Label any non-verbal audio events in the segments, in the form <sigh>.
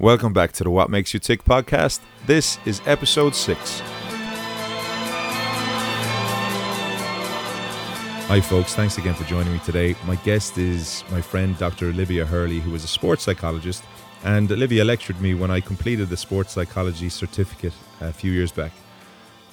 Welcome back to the What Makes You Tick podcast. This is episode six. Hi, folks. Thanks again for joining me today. My guest is my friend Dr. Olivia Hurley, who is a sports psychologist. And Olivia lectured me when I completed the sports psychology certificate a few years back.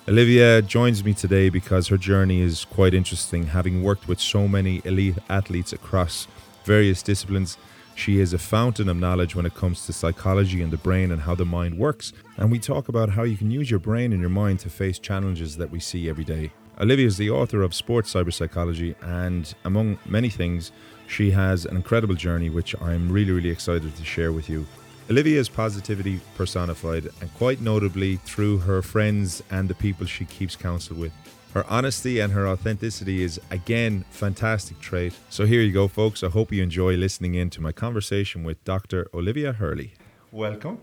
Olivia joins me today because her journey is quite interesting, having worked with so many elite athletes across various disciplines. She is a fountain of knowledge when it comes to psychology and the brain and how the mind works. And we talk about how you can use your brain and your mind to face challenges that we see every day. Olivia is the author of Sports Cyber Psychology, and among many things, she has an incredible journey which I'm really, really excited to share with you. Olivia is positivity personified, and quite notably through her friends and the people she keeps counsel with. Her honesty and her authenticity is again fantastic trait. So here you go, folks. I hope you enjoy listening in to my conversation with Dr. Olivia Hurley. Welcome.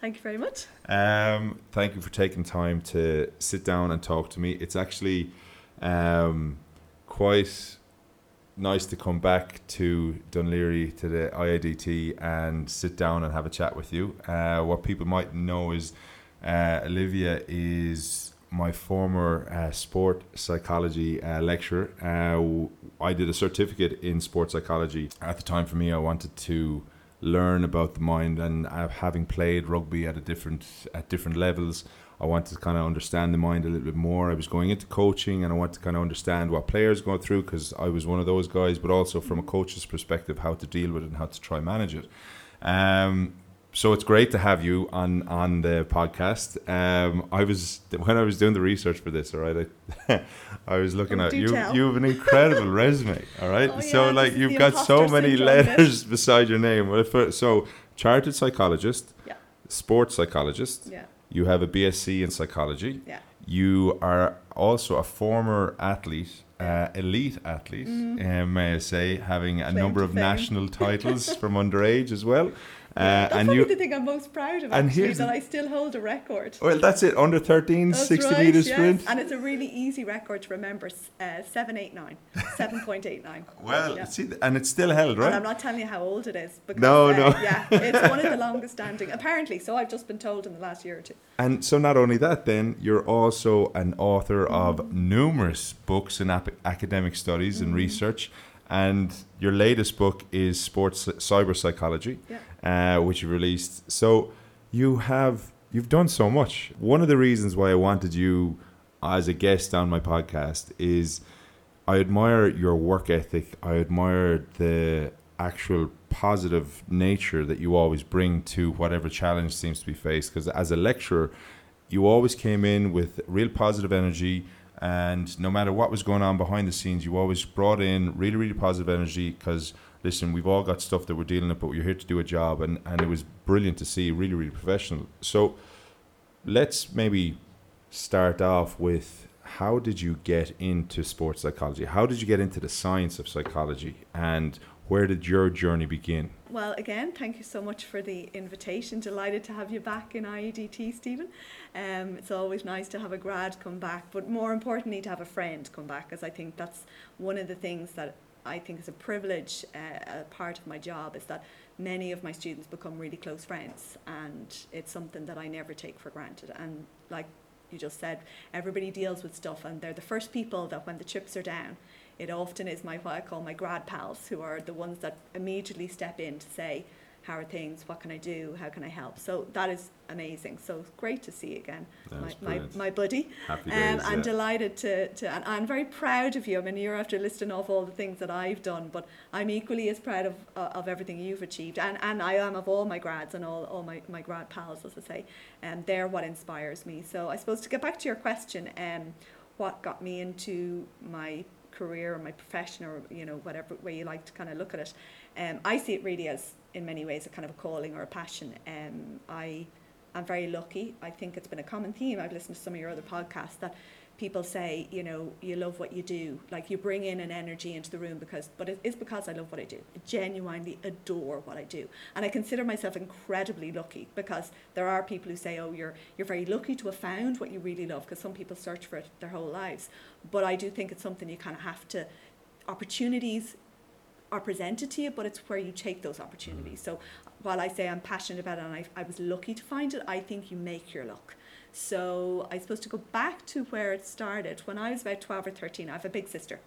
Thank you very much. Um, thank you for taking time to sit down and talk to me. It's actually um, quite nice to come back to Dún Laoghaire to the IADT and sit down and have a chat with you. Uh, what people might know is uh, Olivia is my former uh, sport psychology uh, lecturer. Uh, I did a certificate in sports psychology. At the time, for me, I wanted to learn about the mind, and uh, having played rugby at a different at different levels, I wanted to kind of understand the mind a little bit more. I was going into coaching, and I wanted to kind of understand what players go through because I was one of those guys, but also from a coach's perspective, how to deal with it and how to try manage it. Um, so it's great to have you on on the podcast. Um, I was when I was doing the research for this. All right, I, <laughs> I was looking Oh, at you. tell. You have an incredible <laughs> resume. All right, Oh, so like you've got so many bit. letters <laughs> beside your name. So chartered psychologist, Yeah. sports psychologist. Yeah. You have a BSc in psychology. Yeah. You are also a former athlete, uh, elite athlete, uh, may I say, having a. Claim number of fame. national titles from underage as well. Uh, That's and probably you, the thing I'm most proud of, and actually, here's that I still hold a record. well, that's it. Under 13, That's 60 right, meter yes. sprint. And it's a really easy record to remember, uh, 789, <laughs> 7.89. Well, Yeah. see, and it's still held, right? And I'm not telling you how old it is. Because, No, uh, no. Yeah, it's one of the <laughs> longest standing, apparently. So I've just been told in the last year or two. And so, not only that, then you're also an author of numerous books and ap- academic studies and research. And your latest book is Sports Cyber Psychology, uh, which you released. So you have you've done so much. One of the reasons why I wanted you as a guest on my podcast is I admire your work ethic. I admire the actual positive nature that you always bring to whatever challenge seems to be faced. Because as a lecturer, you always came in with real positive energy. And no matter what was going on behind the scenes, you always brought in really, really positive energy. Because listen, we've all got stuff that we're dealing with, but we're here to do a job. And, and it was brilliant to see, really, really professional. So let's maybe start off with how did you get into sports psychology? How did you get into the science of psychology? And where did your journey begin? Well, again, thank you so much for the invitation. Delighted to have you back in IADT, Stephen. Um, it's always nice to have a grad come back, but more importantly, to have a friend come back, because I think that's one of the things that I think is a privilege, uh, a part of my job, is that many of my students become really close friends, and it's something that I never take for granted. And like you just said, everybody deals with stuff, and they're the first people that when the chips are down, it often is my what I call my grad pals who are the ones that immediately step in to say, "How are things? What can I do? How can I help?" So that is amazing. So great to see you again, my, my, my buddy. Happy Um. I'm yeah. delighted to, to and I'm very proud of you. I mean, you're after listing off all the things that I've done, but I'm equally as proud of uh, of everything you've achieved, and and I am of all my grads and all, all my, my grad pals, as I say, and they're what inspires me. So I suppose to get back to your question, um, what got me into my career or my profession or you know whatever way you like to kind of look at it, um, I see it really as in many ways a kind of a calling or a passion. Um, I I'm very lucky. I think it's been a common theme. I've listened to some of your other podcasts that people say, you know, you love what you do. Like you bring in an energy into the room because, but it is because I love what I do. I genuinely adore what I do. And I consider myself incredibly lucky because there are people who say, oh, you're, you're very lucky to have found what you really love because some people search for it their whole lives. But I do think it's something you kind of have to, opportunities are presented to you, but it's where you take those opportunities. Mm-hmm. So while I say I'm passionate about it and I, I was lucky to find it, I think you make your luck. So I suppose to go back to where it started, when I was about 12 or 13, I have a big sister.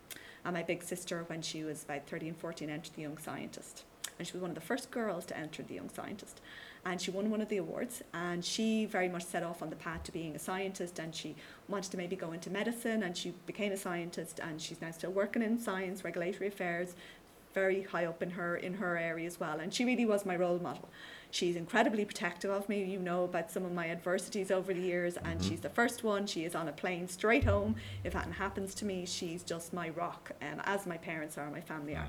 And my big sister, when she was about 13, and 14, entered the Young Scientist. And she was one of the first girls to enter the Young Scientist. And she won one of the awards. And she very much set off on the path to being a scientist. And she wanted to maybe go into medicine. And she became a scientist. And she's now still working in science, regulatory affairs, very high up in her in her area as well. And she really was my role model. She's incredibly protective of me. You know about some of my adversities over the years, and Mhm. she's the first one. She is on a plane straight home. If anything happens to me, she's just my rock, um, as my parents are, my family are.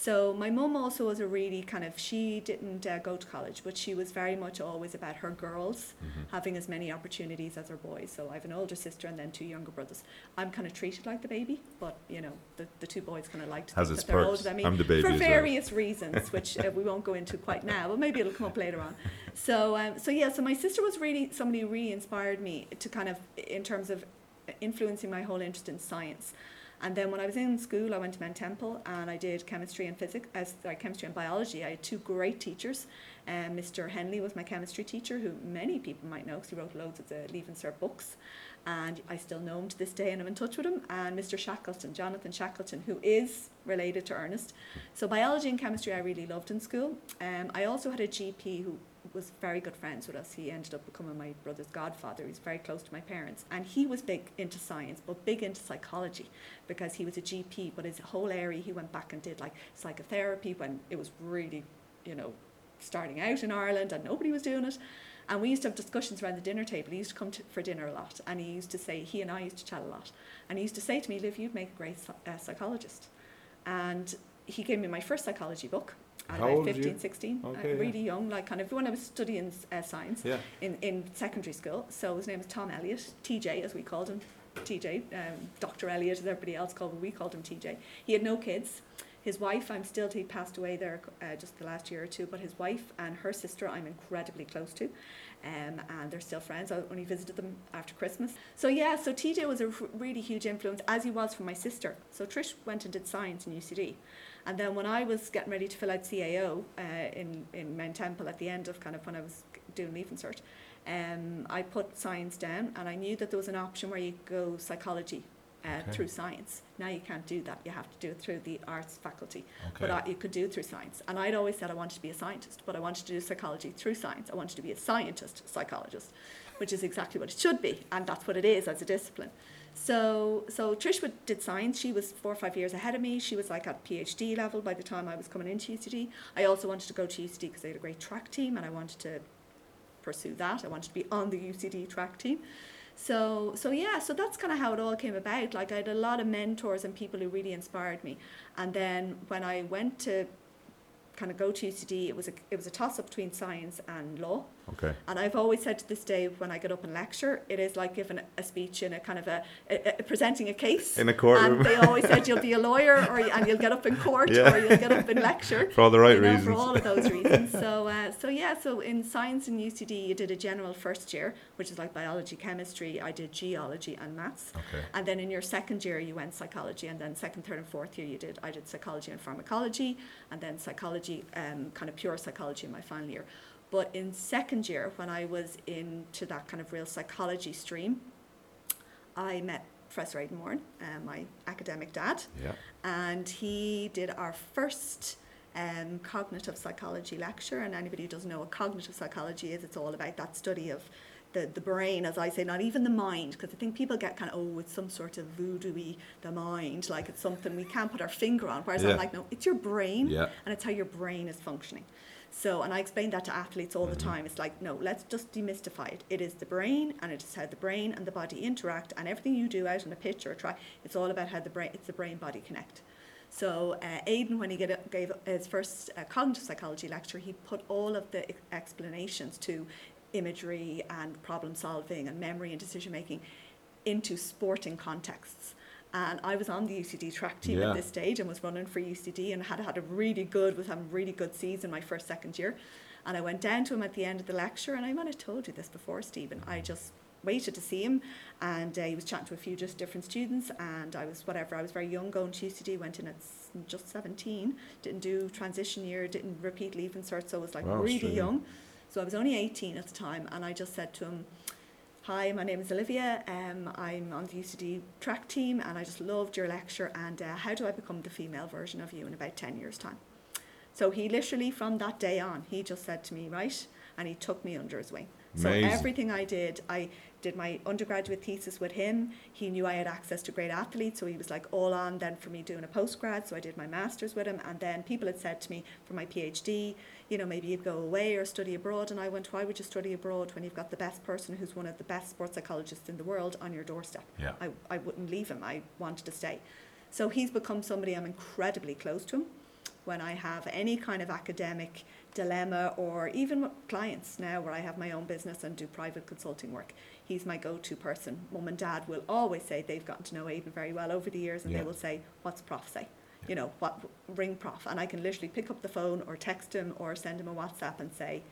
So my mum also was a really kind of she didn't uh, go to college, but she was very much always about her girls Mhm. having as many opportunities as her boys. So I have an older sister and then two younger brothers. I'm kind of treated like the baby, but you know the, the two boys kind of like to Has its that they're older than me I'm the baby for as well. various <laughs> reasons, which uh, we won't go into quite now, but maybe it'll come up later on. So um, so yeah, so my sister was really somebody who really inspired me to kind of in terms of influencing my whole interest in science. And then when I was in school, I went to Mount Temple and I did chemistry and physics, uh, sorry, chemistry and biology. I had two great teachers. Um, Mr. Henley was my chemistry teacher, who many people might know because he wrote loads of the Leaving Cert books. And I still know him to this day and I'm in touch with him. And Mr. Shackleton, Jonathan Shackleton, who is related to Ernest. So biology and chemistry I really loved in school. Um, I also had a GP who was very good friends with us. He ended up becoming my brother's godfather. He's very close to my parents. And he was big into science, but big into psychology because he was a GP. But his whole area, he went back and did like psychotherapy when it was really, you know, starting out in Ireland and nobody was doing it. And we used to have discussions around the dinner table. He used to come to, for dinner a lot. And he used to say, he and I used to chat a lot. And he used to say to me, Liv, you'd make a great uh, psychologist. And he gave me my first psychology book How about old were you? 15, 16. Okay, uh, yeah. really young, like kind of when I was studying uh, science Yeah. in, in secondary school. So his name was Tom Elliott, TJ as we called him, TJ, um, Dr. Elliott as everybody else called him, we called him TJ. He had no kids. His wife, I'm still, he passed away there uh, just the last year or two, but his wife and her sister I'm incredibly close to. Um, and they're still friends. I only visited them after Christmas. So yeah, so TJ was a r- really huge influence, as he was for my sister. So Trish went and did science in UCD. And then when I was getting ready to fill out CAO uh, in, in Mount Temple at the end of kind of when I was doing Leaving Cert, um, I put science down and I knew that there was an option where you go psychology uh, Okay. through science. Now you can't do that. You have to do it through the arts faculty. Okay. But I, you could do it through science. And I'd always said I wanted to be a scientist, but I wanted to do psychology through science. I wanted to be a scientist psychologist, which is exactly what it should be. And that's what it is as a discipline. So, so Trish would, did science. She was four or five years ahead of me. She was like at PhD level by the time I was coming into UCD. I also wanted to go to UCD because they had a great track team and I wanted to pursue that. I wanted to be on the UCD track team. So, so yeah, so that's kind of how it all came about. Like I had a lot of mentors and people who really inspired me. And then when I went to kind of go to UCD, it was a it was a toss up between science and law. Okay. And I've always said to this day, when I get up and lecture, it is like giving a speech in a kind of a, a, a presenting a case. In a courtroom. And they always said you'll be a lawyer, or and you'll get up in court, Yeah. or you'll get up in lecture. <laughs> For all the right you know, reasons. For all of those <laughs> reasons. So, uh, so yeah. So in science in UCD, you did a general first year, which is like biology, chemistry. I did geology and maths. Okay. And then in your second year, you went psychology, and then second, third, and fourth year, you did. I did psychology and pharmacology, and then psychology, um, kind of pure psychology in my final year. But in second year, when I was into that kind of real psychology stream, I met Professor Aidan Moran, uh, my academic dad, Yeah. and he did our first um, cognitive psychology lecture. And anybody who doesn't know what cognitive psychology is, it's all about that study of the, the brain, as I say, not even the mind, because I think people get kind of, oh, it's some sort of voodoo the mind, like it's something we can't put our finger on. Whereas Yeah. I'm like, no, it's your brain, Yeah. and it's how your brain is functioning. So, and I explain that to athletes all the Mm-hmm. time. It's like, no, let's just demystify it. It is the brain, and it is how the brain and the body interact, and everything you do out on a pitch or a track, it's all about how the brain, it's the brain body connect. So, uh, Aidan, when he get, gave his first uh, cognitive psychology lecture, he put all of the explanations to imagery and problem solving and memory and decision making into sporting contexts. And I was on the UCD track team Yeah. at this stage and was running for UCD and had had a really good, was having a really good season my first, second year. And I went down to him at the end of the lecture, and I might have told you this before, Stephen. I just waited to see him, and uh, he was chatting to a few just different students, and I was whatever. I was very young going to UCD, went in at s- just seventeen, didn't do transition year, didn't repeat leaving cert, so I was like Wow, really young. So I was only eighteen at the time, and I just said to him. Hi, my name is Olivia. Um, I'm on the UCD track team, and I just loved your lecture. And uh, how do I become the female version of you in about 10 years' time? So he literally, from that day on, he just said to me, right, and he took me under his wing. Amazing. So everything I did, I did my undergraduate thesis with him. He knew I had access to great athletes, so he was like all on then for me doing a postgrad. So I did my masters with him, and then people had said to me for my PhD, you know, maybe you'd go away or study abroad. And I went, why would you study abroad when you've got the best person who's one of the best sports psychologists in the world on your doorstep? Yeah. I, I wouldn't leave him. I wanted to stay. So he's become somebody I'm incredibly close to him. When I have any kind of academic dilemma or even clients now where I have my own business and do private consulting work, he's my go-to person. Mum and dad will always say they've gotten to know Aidan very well over the years and Yeah. they will say, what's prof say? You know, what ring prof? And I can literally pick up the phone or text him or send him a WhatsApp and say,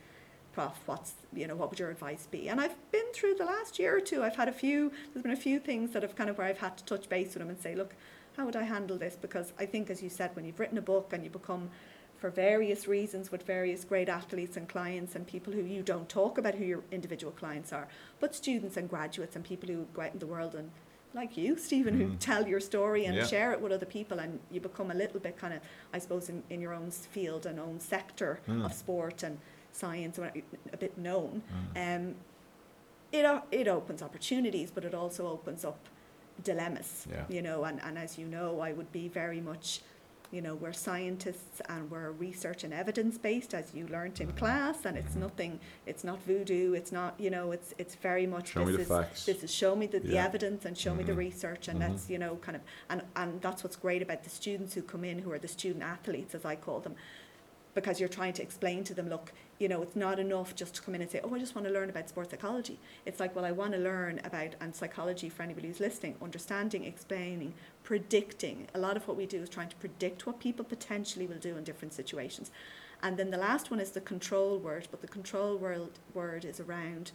Prof, what's you know, what would your advice be? And I've been through the last year or two. I've had a few. There's been a few things that have kind of where I've had to touch base with him and say, look, how would I handle this? Because I think, as you said, when you've written a book and you become, for various reasons, with various great athletes and clients and people who you don't talk about who your individual clients are, but students and graduates and people who go out in the world and like you, Stephen, who Mhm. tell your story and Yeah. share it with other people, and you become a little bit kind of, I suppose, in, in your own field and own sector Mm. of sport and science, a bit known. Mm. Um, it it opens opportunities, but it also opens up dilemmas. Yeah. You know, and, and as you know, I would be very much, you know, we're scientists and we're research and evidence based, as you learnt in class, and it's nothing. It's not voodoo. It's not. You know, it's it's very much. Show me this the is, facts. This is show me the, the Yeah. evidence and show me the Mhm. research, and Mhm. that's you know kind of and and that's what's great about the students who come in, who are the student athletes, as I call them because you're trying to explain to them, look, you know, it's not enough just to come in and say, oh, I just want to learn about sports psychology. It's like, well, I want to learn about, and psychology for anybody who's listening, understanding, explaining, predicting. A lot of what we do is trying to predict what people potentially will do in different situations. And then the last one is the control word, but the control word, word is around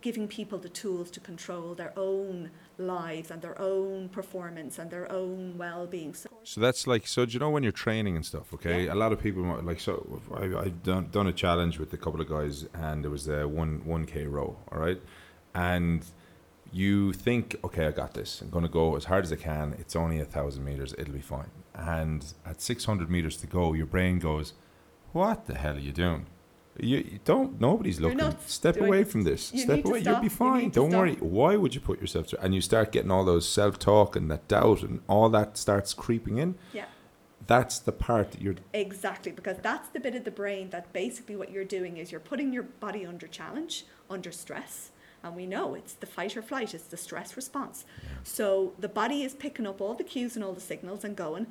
giving people the tools to control their own lives and their own performance and their own well-being. So So that's like so. Do you know when you're training and stuff? Okay, Yeah. a lot of people might- like so. I, I've done done a challenge with a couple of guys, and there was a one one k row. All right, and you think, okay, I got this. I'm going to go as hard as I can. It's only a thousand meters. It'll be fine. And at six hundred meters to go, your brain goes, "What the hell are you doing?" You, don't. Nobody's looking. not Step away it. from this. You Step away. You'll be stop. You fine. Don't worry. Why would you put yourself through? And you start getting all those self talk and that doubt and all that starts creeping in. yeah. That's the part that you're. Exactly, because that's the bit of the brain that basically what you're doing is you're putting your body under challenge, under stress. And we know it's the fight or flight, it's the stress response. Yeah. So the body is picking up all the cues and all the signals and going,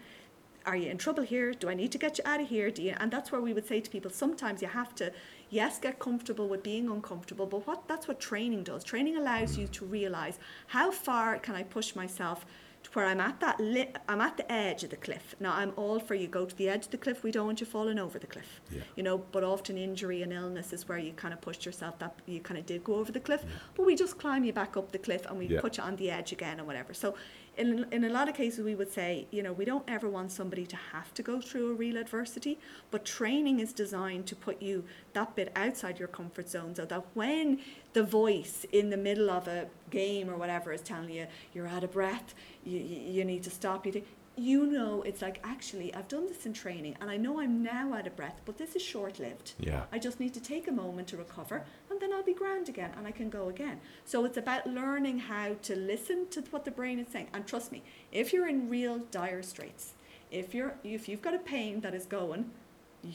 Are you in trouble here? Do I need to get you out of here? Do you? And that's where we would say to people sometimes you have to, yes, get comfortable with being uncomfortable, but what that's what training does. Training allows you to realize how far can I push myself to where I'm at that li- I'm at the edge of the cliff. Now I'm all for you go to the edge of the cliff. We don't want you falling over the cliff. Yeah. You know, but often injury and illness is where you kind of pushed yourself that you kind of did go over the cliff. But we just climb you back up the cliff and we Yeah. put you on the edge again or whatever. So in in a lot of cases we would say, you know, we don't ever want somebody to have to go through a real adversity, but training is designed to put you that bit outside your comfort zone so that when the voice in the middle of a game or whatever is telling you you're out of breath, you, you, need to stop, you, think- you know, it's like actually I've done this in training and I know I'm now out of breath, but this is short lived. Yeah. I just need to take a moment to recover and then I'll be grand again and I can go again. So it's about learning how to listen to what the brain is saying. And trust me, if you're in real dire straits, if you're if you've got a pain that is going,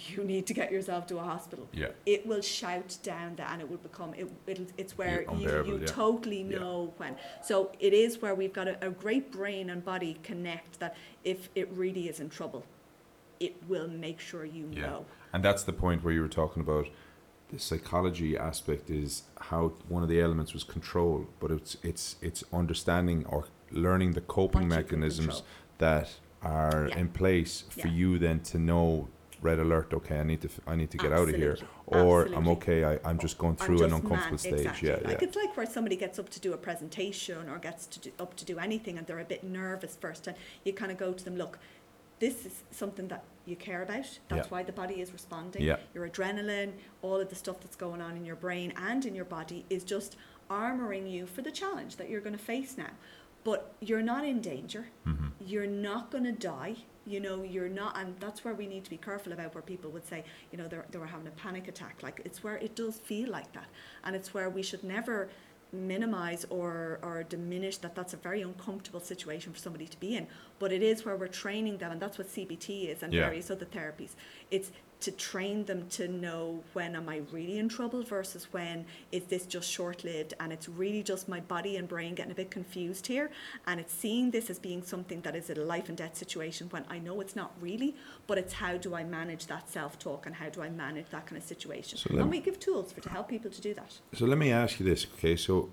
you need to get yourself to a hospital. Yeah. It will shout down that and it will become it, it'll, it's where you, you yeah. totally Yeah. know when. So it is where we've got a, a great brain and body connect that if it really is in trouble, it will make sure you Yeah. know. And that's the point where you were talking about the psychology aspect is how one of the elements was control, but it's it's it's understanding or learning the coping What mechanisms that are Yeah. in place for Yeah. you then to know red alert. Okay, I need to I need to get out of here, Absolutely, or I'm okay. I, I'm just going through an uncomfortable man- stage. exactly. Yeah, Like yeah. it's like where somebody gets up to do a presentation or gets to do, up to do anything, and they're a bit nervous first, and you kind of go to them, look, this is something that you care about. That's Yeah. why the body is responding. Yeah. Your adrenaline, all of the stuff that's going on in your brain and in your body is just armoring you for the challenge that you're going to face now. But you're not in danger. Mm-hmm. You're not going to die. You know, you're not, and that's where we need to be careful about where people would say, you know, they're, they were having a panic attack. Like, it's where it does feel like that. And it's where we should never minimize or, or diminish that that's a very uncomfortable situation for somebody to be in. But it is where we're training them, and that's what CBT is and Yeah. various other therapies. It's to train them to know when am I really in trouble versus when is this just short lived and it's really just my body and brain getting a bit confused here and it's seeing this as being something that is a life and death situation when I know it's not really, but it's how do I manage that self talk and how do I manage that kind of situation. So and we give tools for to help people to do that. So let me ask you this, okay? So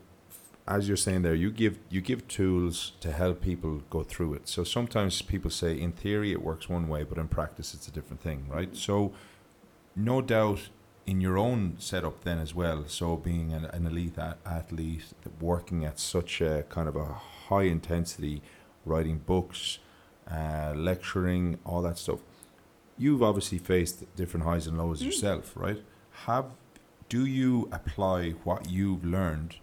as you're saying there, you give you give tools to help people go through it. So sometimes people say in theory it works one way, but in practice it's a different thing, right? So no doubt in your own setup then as well. So being an, an elite a- athlete, working at such a kind of a high intensity, writing books, uh, lecturing, all that stuff. You've obviously faced different highs and lows Mm. yourself, right? Have do you apply what you've learned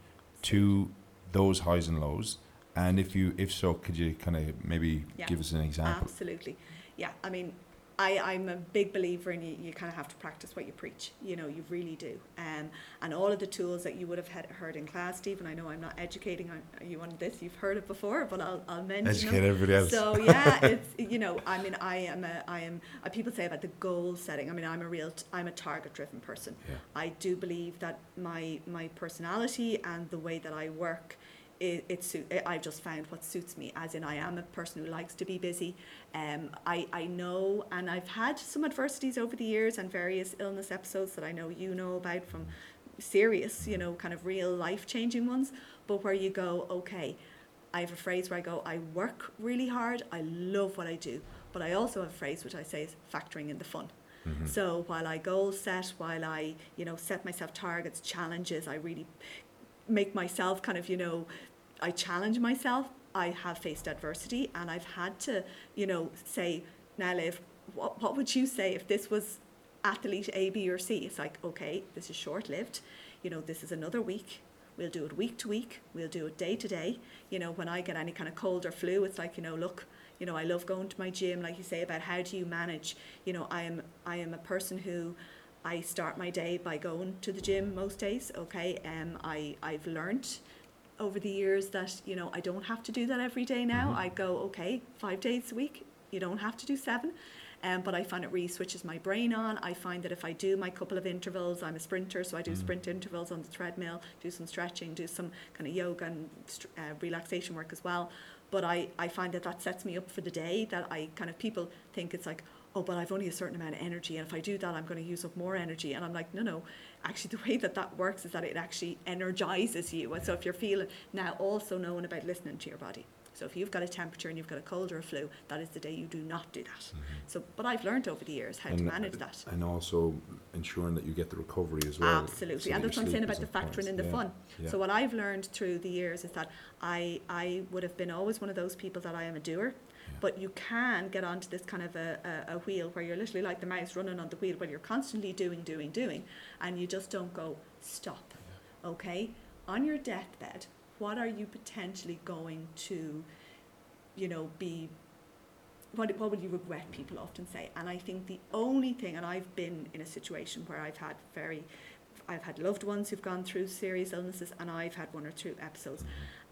to those highs and lows? And if you, if so, could you kind of maybe Yeah. give us an example? Absolutely. Yeah, I mean, I, I'm a big believer in you, you kind of have to practice what you preach. You know, you really do. Um, and all of the tools that you would have had, heard in class, Stephen, I know I'm not educating on, you on this, you've heard it before, but I'll, I'll mention them. Educate everybody else. So yeah, <laughs> it's you know, I mean, I am a, I am. Uh, people say about the goal setting. I mean, I'm a real, t- I'm a target-driven person. Yeah. I do believe that my my personality and the way that I work, it, it suit, I've just found what suits me. As in, I am a person who likes to be busy. Um, I I know, and I've had some adversities over the years and various illness episodes that I know you know about from serious, you know, kind of real life-changing ones. But where you go, okay. I have a phrase where I go, I work really hard, I love what I do, but I also have a phrase which I say is factoring in the fun. Mm-hmm. So while I goal set, while I, you know, set myself targets, challenges, I really make myself kind of, you know, I challenge myself. I have faced adversity and I've had to, you know, say, now Liv, what, what would you say if this was athlete A, B, or C? It's like, okay, this is short lived. You know, this is another week. We'll do it week to week. We'll do it day to day. You know, when I get any kind of cold or flu, it's like, you know, look, you know, I love going to my gym, like you say, about how do you manage. You know, I am I am a person who I start my day by going to the gym most days. Okay, um, I I've learned over the years that you know I don't have to do that every day now. Mhm. I go okay five days a week. You don't have to do seven. Um, but I find it really switches my brain on. I find that if I do my couple of intervals, I'm a sprinter, so I do Mm. sprint intervals on the treadmill, do some stretching, do some kind of yoga and uh, relaxation work as well. But I, I find that that sets me up for the day. That I kind of people think it's like, oh, but I've only a certain amount of energy, and if I do that, I'm going to use up more energy. And I'm like, no, no. Actually, the way that that works is that it actually energizes you. And so if you're feeling now, also knowing about listening to your body. So if you've got a temperature and you've got a cold or a flu, that is the day you do not do that. So, but I've learned over the years how to manage uh, that. And also ensuring that you get the recovery as well. Absolutely, so and that's what I'm saying about the factoring in the Yeah, fun. yeah. So what I've learned through the years is that I I would have been always one of those people that I am a doer. But you can get onto this kind of a, a, a wheel where you're literally like the mouse running on the wheel, where you're constantly doing, doing, doing, and you just don't go stop. Okay, on your deathbed, what are you potentially going to, you know, be what, what will you regret people often say? And i think the only thing and i've been in a situation where i've had very i've had loved ones who've gone through serious illnesses and i've had one or two episodes.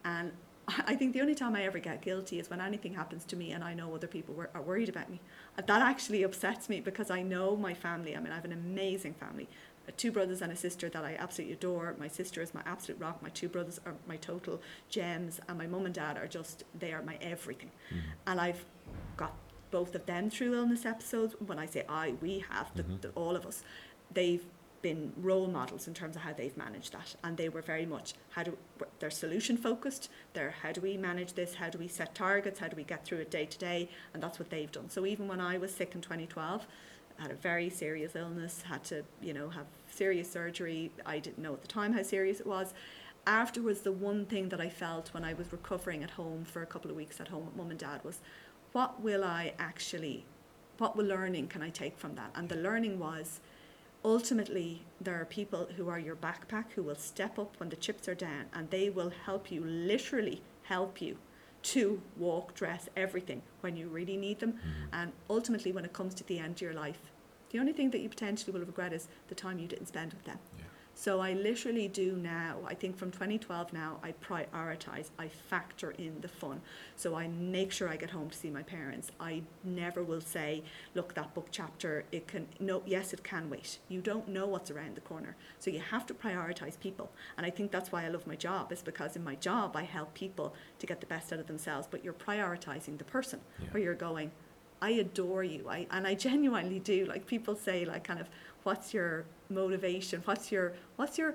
And <laughs> i think the only time i ever get guilty is when anything happens to me and i know other people were, are worried about me. That actually upsets me because i know my family. I mean i have an amazing family. Uh, two brothers and a sister that i absolutely adore. My sister is my absolute rock. My two brothers are my total gems. And my mum and dad are just they are my everything. Mhm. and I've got both of them through illness episodes. When I say I, we have, the, Mhm. the, all of us, they've been role models in terms of how they've managed that. And they were very much, how do, they're solution focused, they're how do we manage this, how do we set targets, how do we get through it day to day, and that's what they've done. So even when I was sick in 2012, had a very serious illness, had to, you know, have serious surgery. I didn't know at the time how serious it was. Afterwards, the one thing that I felt when I was recovering at home for a couple of weeks at home with mum and dad was, what will I actually, what learning can I take from that? And the learning was, ultimately, there are people who are your backpack who will step up when the chips are down and they will help you, literally help you to walk, dress, everything when you really need them. Mm-hmm. And ultimately, when it comes to the end of your life, the only thing that you potentially will regret is the time you didn't spend with them. Yeah. So I literally do now, I think from 2012 now, I prioritize, I factor in the fun. So I make sure I get home to see my parents. I never will say, look, that book chapter, it can, no, yes, it can wait. You don't know what's around the corner. So you have to prioritize people. And I think that's why I love my job, is because in my job, I help people to get the best out of themselves, but you're prioritizing the person Yeah. where you're going, I adore you. I, and I genuinely do. Like people say, like kind of, what's your motivation? What's your, what's your,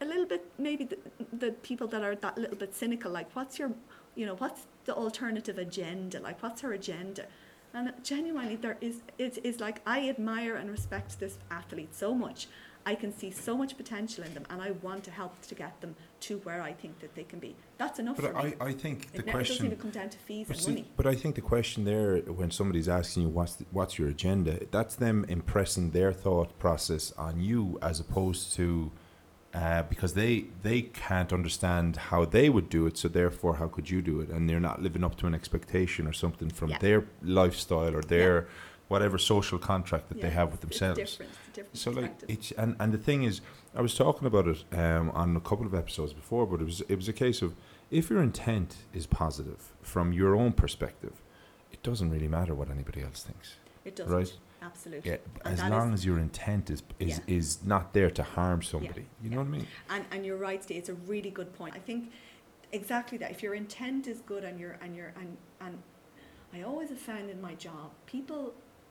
a little bit, maybe the, the people that are that little bit cynical, like what's your, you know, what's the alternative agenda? Like what's her agenda? And genuinely there is, it is like, I admire and respect this athlete so much. I can see so much potential in them and I want to help to get them to where I think that they can be. That's enough But for I, me. I think the it never doesn't even come down to fees But, and see, money. but I think the question there, when somebody's asking you what's the, what's your agenda, that's them impressing their thought process on you, as opposed to uh, because they they can't understand how they would do it, so therefore how could you do it? And they're not living up to an expectation or something from Yeah. their lifestyle or their whatever social contract that they have with themselves. It's different. It's different So like it's and, and the thing is, I was talking about it um, on a couple of episodes before, but it was it was a case of if your intent is positive from your own perspective, it doesn't really matter what anybody else thinks, It doesn't. right? Absolutely. Yeah, And as long as your intent is is, Yeah. is not there to harm somebody, you know yeah. what I mean? And and you're right, Steve. It's a really good point. I think exactly that. If your intent is good and you're and you're and and I always have found in my job, people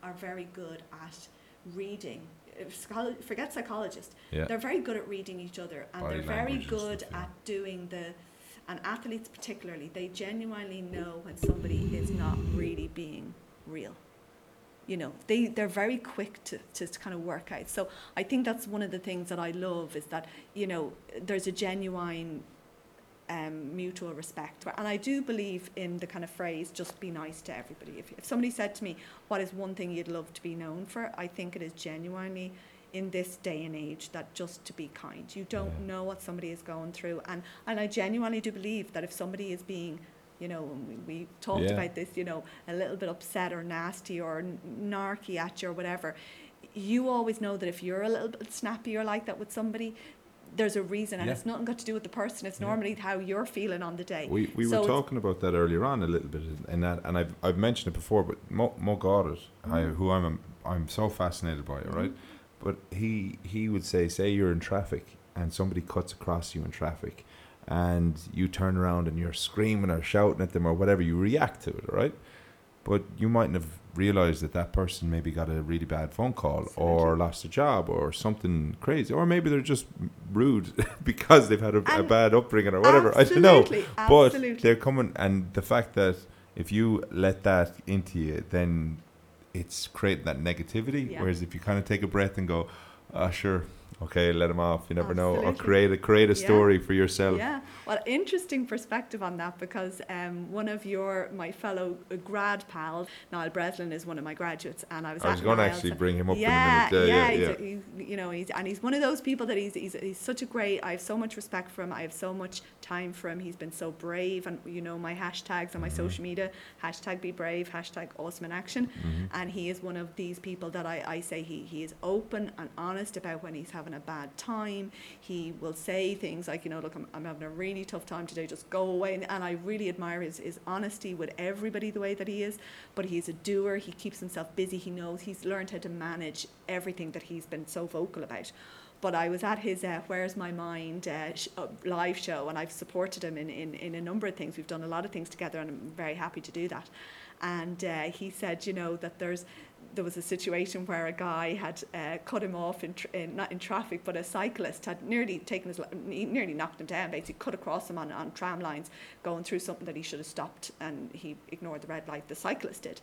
are very good at reading. Forget psychologists. Yeah, They're very good at reading each other, and Body they're very good stuff, yeah. at doing the. And athletes particularly, they genuinely know when somebody is not really being real. You know, they they're very quick to, to kind of work out. So I think that's one of the things that I love is that you know there's a genuine um, mutual respect, and I do believe in the kind of phrase "just be nice to everybody." If, if somebody said to me, "What is one thing you'd love to be known for?" I think it is genuinely in this day and age that just to be kind. You don't Yeah. know what somebody is going through, and and I genuinely do believe that if somebody is being you know, and we, we talked Yeah. about this, you know, a little bit upset or nasty or n- narky at you or whatever. You always know that if you're a little bit snappy or like that with somebody, there's a reason, and Yeah. it's nothing got to do with the person. It's Yeah. normally how you're feeling on the day. we, we So were talking about that earlier on a little bit, and that and I've I've mentioned it before, but Mo, Mo Gawdat, I, Mhm. who I'm I'm so fascinated by, right? But he he would say, say you're in traffic and somebody cuts across you in traffic, and you turn around and you're screaming or shouting at them or whatever, you react to it, right? But you mightn't have realized that that person maybe got a really bad phone call or lost a job or something crazy, or maybe they're just rude <laughs> because they've had a, a bad upbringing or whatever. I don't know. Absolutely, But they're coming, and the fact that if you let that into you, then it's creating that negativity. Yeah. Whereas if you kind of take a breath and go, ah, sure, okay, let them off. You never know, or Absolutely. create a create a Yeah. story for yourself. Yeah, well, interesting perspective on that because um, one of your my fellow grad pals, Niall Breslin, is one of my graduates, and I was. I was going to actually bring him up yeah, in a minute. yeah, Yeah, yeah, a- he's- you know, he's and he's one of those people that he's, he's he's such a great. I have so much respect for him. I have so much time for him. He's been so brave, and you know my hashtags on my Mhm. social media: hashtag Be Brave, hashtag Awesome in Action. Mhm. And he is one of these people that I, I say he, he is open and honest about when he's having a bad time. He will say things like, you know, look, I'm, I'm having a really tough time today, just go away. And, and I really admire his, his honesty with everybody the way that he is. But he's a doer, he keeps himself busy, he knows he's learned how to manage everything that he's been so vocal about. But I was at his uh, Where's My Mind uh, sh- uh, live show, and I've supported him in, in, in a number of things. We've done a lot of things together, and I'm very happy to do that. And uh, he said, you know, that there's there was a situation where a guy had uh, cut him off in, tr- in not in traffic, but a cyclist had nearly taken his nearly knocked him down. Basically, cut across him on, on tram lines, going through something that he should have stopped, and he ignored the red light. The cyclist did.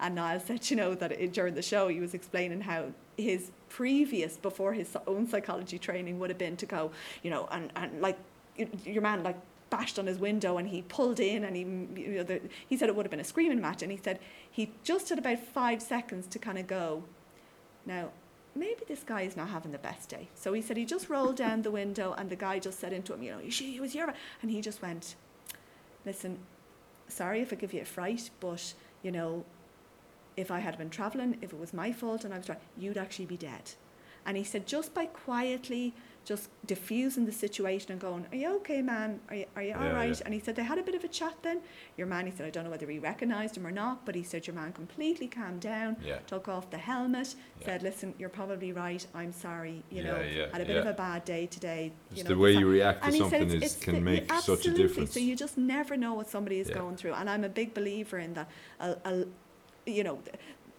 And Niall said, you know, that it, during the show he was explaining how his previous, before his own psychology training, would have been to go, you know, and, and like your man like bashed on his window and he pulled in and he, you know, the, he said it would have been a screaming match. And he said he just had about five seconds to kind of go, now, maybe this guy is not having the best day. So he said he just rolled down the window and the guy just said into him, you know, you it was your, and he just went, listen, sorry if I give you a fright, but, you know, if I had been travelling, if it was my fault and I was trying, you'd actually be dead. And he said, just by quietly just diffusing the situation and going, Are you okay, man? Are you, are you all Yeah, right? yeah. And he said, They had a bit of a chat then. Your man, he said, I don't know whether he recognised him or not, but he said, Your man completely calmed down, Yeah. took off the helmet, said, Listen, you're probably right. I'm sorry. You know, had a bit of a bad day today. You know, the way you react to and he said something it's- is it's can the- make such a difference. So you just never know what somebody is going through, and I'm a big believer in that. A, a, you know,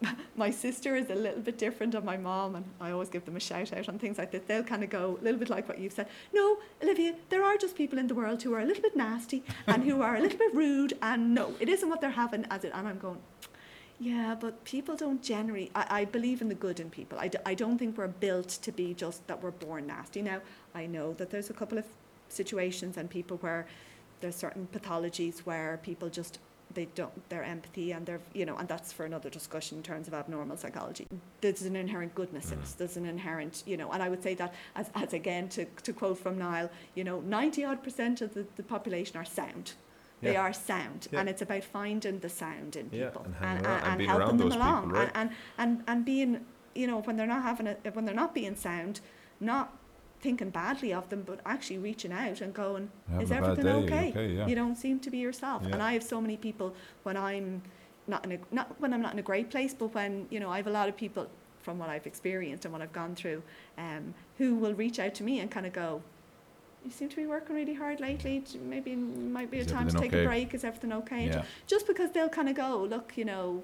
<laughs> my sister is a little bit different than my mom, and I always give them a shout out on things like this. They'll kind of go a little bit like what you've said. No, Olivia, there are just people in the world who are a little bit nasty and who are a little bit rude, and no, it isn't what they're having as it. And I'm going. Yeah, but people don't generally. I, I believe in the good in people. I, d- I don't think we're built to be just that we're born nasty. Now, I know that there's a couple of situations and people where there's certain pathologies where people just they don't their empathy and their you know and that's for another discussion in terms of abnormal psychology there's an inherent goodness in us mm-hmm. there's an inherent you know and i would say that as, as again to, to quote from niall you know 90 odd percent of the, the population are sound they Yeah. are sound Yeah. and it's about finding the sound in Yeah, people and hanging around- and helping them along people, right. and, and and and being you know when they're not having a when they're not being sound not thinking badly of them but actually reaching out and going is everything okay? okay? Yeah. You don't seem to be yourself. Yeah. And I have so many people when I'm not in a not when I'm not in a great place, but when you know I have a lot of people from what I've experienced and what I've gone through, um, who will reach out to me and kind of go, "You seem to be working really hard lately. Maybe might be a time to take okay?" a break. Is everything okay?" Yeah. Just because they'll kind of go, "Look, you know,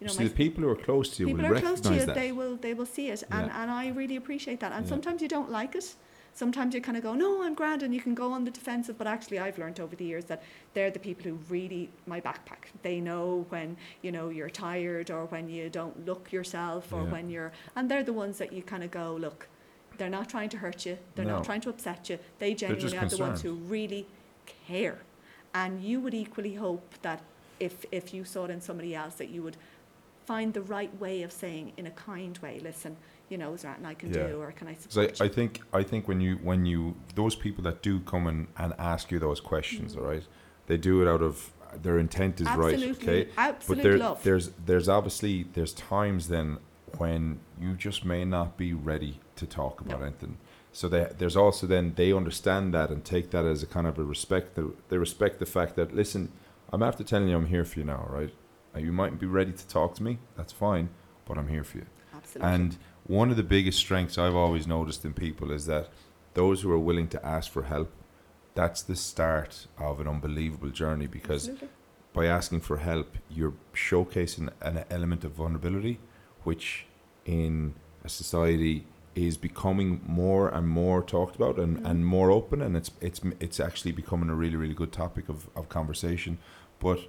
you know, See, my the people who are close to you people will are close to you that. they will they will see it and, Yeah. and i really appreciate that and Yeah. sometimes you don't like it sometimes you kind of go no i'm grand and you can go on the defensive but actually i've learned over the years that they're the people who really my backpack they know when you know you're tired or when you don't look yourself or Yeah. when you're and they're the ones that you kind of go look they're not trying to hurt you they're No. not trying to upset you they genuinely are the ones who really care and you would equally hope that if if you saw it in somebody else that you would find the right way of saying in a kind way listen you know is there anything i can Yeah. do or can i Because support I, I you think I think when you when you those people that do come and, and ask you those questions, Mhm. all right, they do it out of their intent is right, absolutely okay. But there, love there's there's obviously there's times then when you just may not be ready to talk about No. anything. So they, there's also then they understand that and take that as a kind of a respect. That they respect the fact that listen, I'm after telling you I'm here for you now, right? You might be ready to talk to me. That's fine, but I'm here for you. absolutely And one of the biggest strengths I've always noticed in people is that those who are willing to ask for help, that's the start of an unbelievable journey because Absolutely. by asking for help, you're showcasing an element of vulnerability, which in a society is becoming more and more talked about and, Mhm. and more open and it's it's it's actually becoming a really really good topic of, of conversation but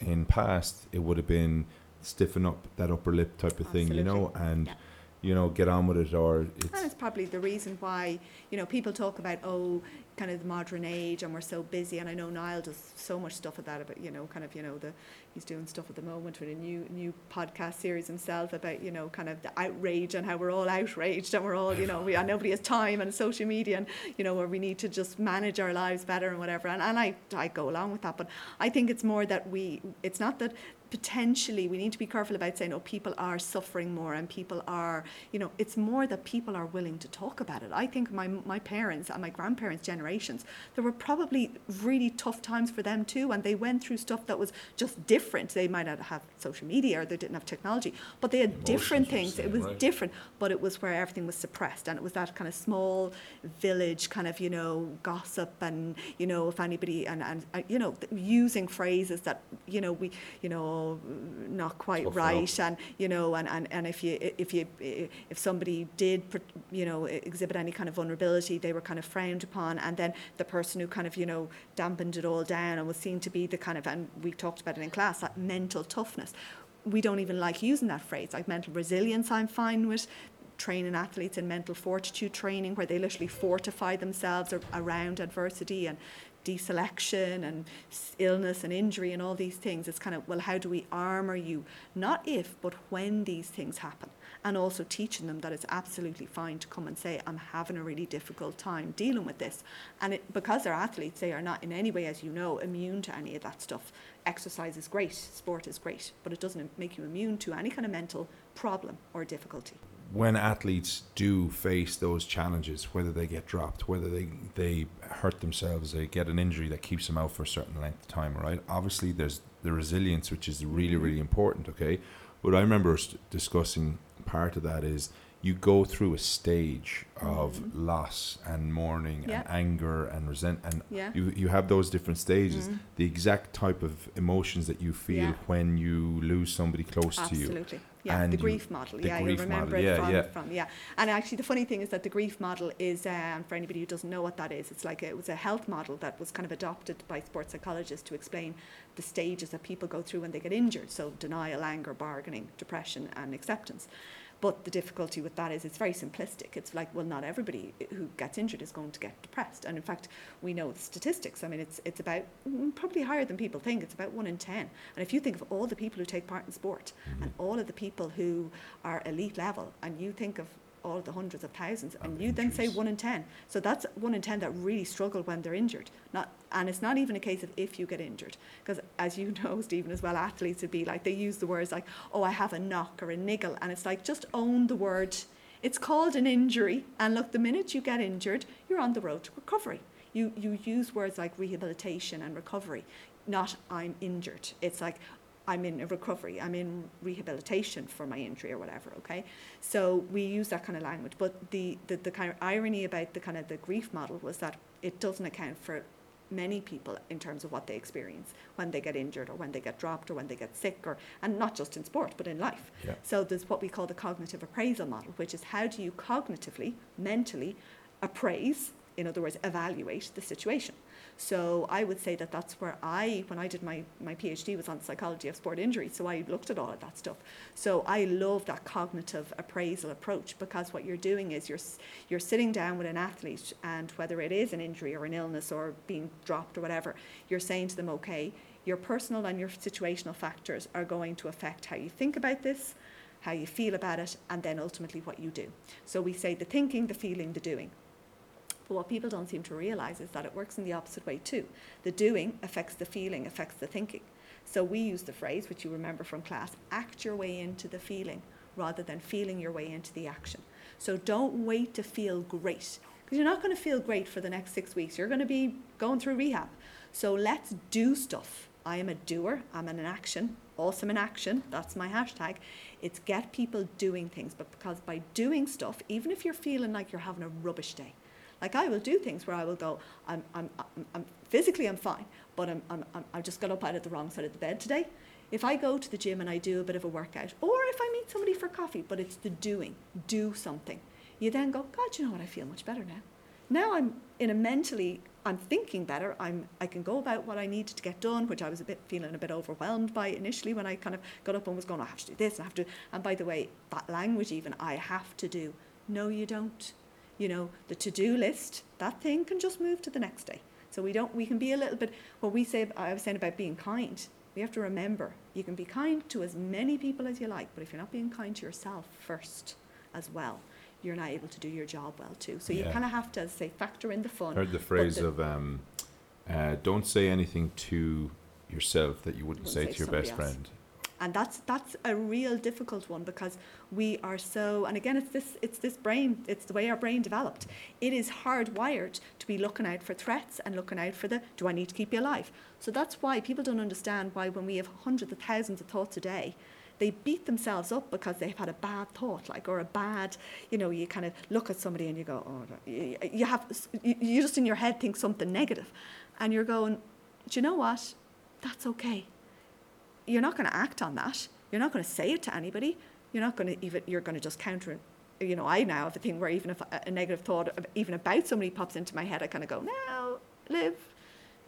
in past it would have been stiffen up that upper lip type of thing you know and Yeah. you know get on with it or and it's it's probably the reason why you know people talk about oh kind of the modern age and we're so busy and I know Niall does so much stuff with that about you know kind of you know the he's doing stuff at the moment with a new new podcast series himself about you know kind of the outrage and how we're all outraged and we're all you know we and nobody has time and social media and you know where we need to just manage our lives better and whatever. And, and I I go along with that but I think it's more that we it's not that potentially we need to be careful about saying oh people are suffering more and people are you know it's more that people are willing to talk about it. I think my my parents and my grandparents generations there were probably really tough times for them too and they went through stuff that was just different. They might not have social media or they didn't have technology but they had different things. It was right. different but it was where everything was suppressed and it was that kind of small village kind of you know gossip and you know if anybody and and uh, you know using phrases that you know we you know know, not quite Tough right, and you know, and, and, and if you if you if somebody did you know exhibit any kind of vulnerability, they were kind of frowned upon, and then the person who kind of you know dampened it all down and was seen to be the kind of and we talked about it in class that mental toughness. We don't even like using that phrase, like mental resilience. I'm fine with training athletes in mental fortitude training, where they literally fortify themselves around adversity and deselection and illness and injury and all these things. It's kind of, well, how do we armour you? Not if, but when these things happen. And also teaching them that it's absolutely fine to come and say, I'm having a really difficult time dealing with this. And it, because they're athletes, they are not in any way, as you know, immune to any of that stuff. Exercise is great, sport is great, but it doesn't make you immune to any kind of mental problem or difficulty. When athletes do face those challenges, whether they get dropped, whether they they hurt themselves, they get an injury that keeps them out for a certain length of time, right? Obviously, there's the resilience, which is really really important. Okay, but I remember us discussing part of that is you go through a stage of Mhm. loss and mourning Yeah. and anger and resent and Yeah. you you have those different stages Mhm. the exact type of emotions that you feel Yeah. when you lose somebody close to you Absolutely. Yeah, And the you- grief model. the yeah, grief you remember model, it yeah, from, yeah. from yeah. And actually, the funny thing is that the grief model is, um, for anybody who doesn't know what that is, it's like a, it was a health model that was kind of adopted by sports psychologists to explain the stages that people go through when they get injured. So denial, anger, bargaining, depression, and acceptance. But the difficulty with that is it's very simplistic. It's like, well, not everybody who gets injured is going to get depressed. And in fact, we know the statistics. I mean, it's, it's about mm, probably higher than people think. It's about one in 10. And if you think of all the people who take part in sport and all of the people who are elite level, and you think of all the hundreds of thousands, and you then say one in 10. So that's one in 10 that really struggle when they're injured. Not, and it's not even a case of if you get injured. Because as you <laughs> know, Stephen, as well, athletes would be like, they use the words like, oh, I have a knock or a niggle. And it's like, just own the word. It's called an injury. And look, the minute you get injured, you're on the road to recovery. You, you use words like rehabilitation and recovery, not I'm injured. It's like, I'm in a recovery, I'm in rehabilitation for my injury or whatever, okay? So we use that kind of language. But the, the, the kind of irony about the kind of the grief model was that it doesn't account for many people in terms of what they experience when they get injured or when they get dropped or when they get sick or and not just in sport but in life. Yeah. So there's what we call the cognitive appraisal model, which is how do you cognitively, mentally appraise, in other words, evaluate the situation. So I would say that that's where I, when I did my, my PhD, was on psychology of sport injury. So I looked at all of that stuff. So I love that cognitive appraisal approach because what you're doing is you're, you're sitting down with an athlete and whether it is an injury or an illness or being dropped or whatever, you're saying to them, okay, your personal and your situational factors are going to affect how you think about this, how you feel about it, and then ultimately what you do. So we say the thinking, the feeling, the doing. But what people don't seem to realize is that it works in the opposite way too. The doing affects the feeling, affects the thinking. So we use the phrase, which you remember from class, act your way into the feeling rather than feeling your way into the action. So don't wait to feel great because you're not going to feel great for the next six weeks. You're going to be going through rehab. So let's do stuff. I am a doer, I'm in an action, awesome in action, that's my hashtag. It's get people doing things, but because by doing stuff, even if you're feeling like you're having a rubbish day, like I will do things where I will go, I'm, I'm, I'm, I'm physically I'm fine, but I'm, I'm, I just got up out of the wrong side of the bed today. If I go to the gym and I do a bit of a workout, or if I meet somebody for coffee, but it's the doing, do something, you then go, God, you know what, I feel much better now. Now I'm in a mentally, I'm thinking better. I'm, I can go about what I needed to get done, which I was a bit feeling a bit overwhelmed by initially when I kind of got up and was going, I have to do this, I have to. And by the way, that language even, I have to do. No, you don't you know, the to-do list, that thing can just move to the next day. So we don't, we can be a little bit, what we say, I was saying about being kind, we have to remember, you can be kind to as many people as you like, but if you're not being kind to yourself first as well, you're not able to do your job well too. So you Yeah. kind of have to, say, factor in the fun. heard the phrase the- of um, uh, don't say anything to yourself that you wouldn't Wouldn't say say to your best else. friend. And that's that's a real difficult one because we are so and again it's this it's this brain it's the way our brain developed. It is hardwired to be looking out for threats and looking out for the do i need to keep you alive? So that's why people don't understand why when we have hundreds of thousands of thoughts a day they beat themselves up because they've had a bad thought like or a bad you know you kind of look at somebody and you go oh you, have you just in your head think something negative. And you're going do you know what? That's okay you're not going to act on that. You're not going to say it to anybody. You're not going to even, you're going to just counter. You know, I now have a thing where even if a, negative thought, of, even about somebody pops into my head, I kind of go, no, live,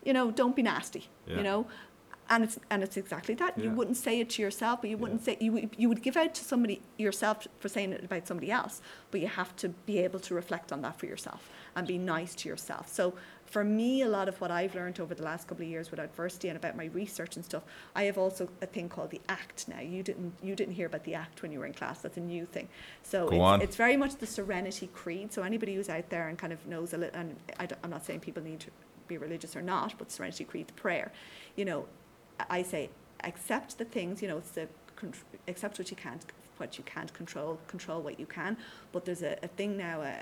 you know, don't be nasty, Yeah. you know. And it's, and it's exactly that. You wouldn't say it to yourself, but you wouldn't Yeah. say, you, would- you would give out to somebody yourself for saying it about somebody else, but you have to be able to reflect on that for yourself and be nice to yourself. So for me, a lot of what I've learned over the last couple of years with adversity and about my research and stuff, I have also a thing called the ACT now. You didn't you didn't hear about the ACT when you were in class. That's a new thing. So Go it's, on. it's very much the Serenity Creed. So anybody who's out there and kind of knows a little, and I am not saying people need to be religious or not, but Serenity Creed, the prayer, you know, I say accept the things. You know, it's the accept what you can't what you can't control, control what you can. But there's a, a thing now, a,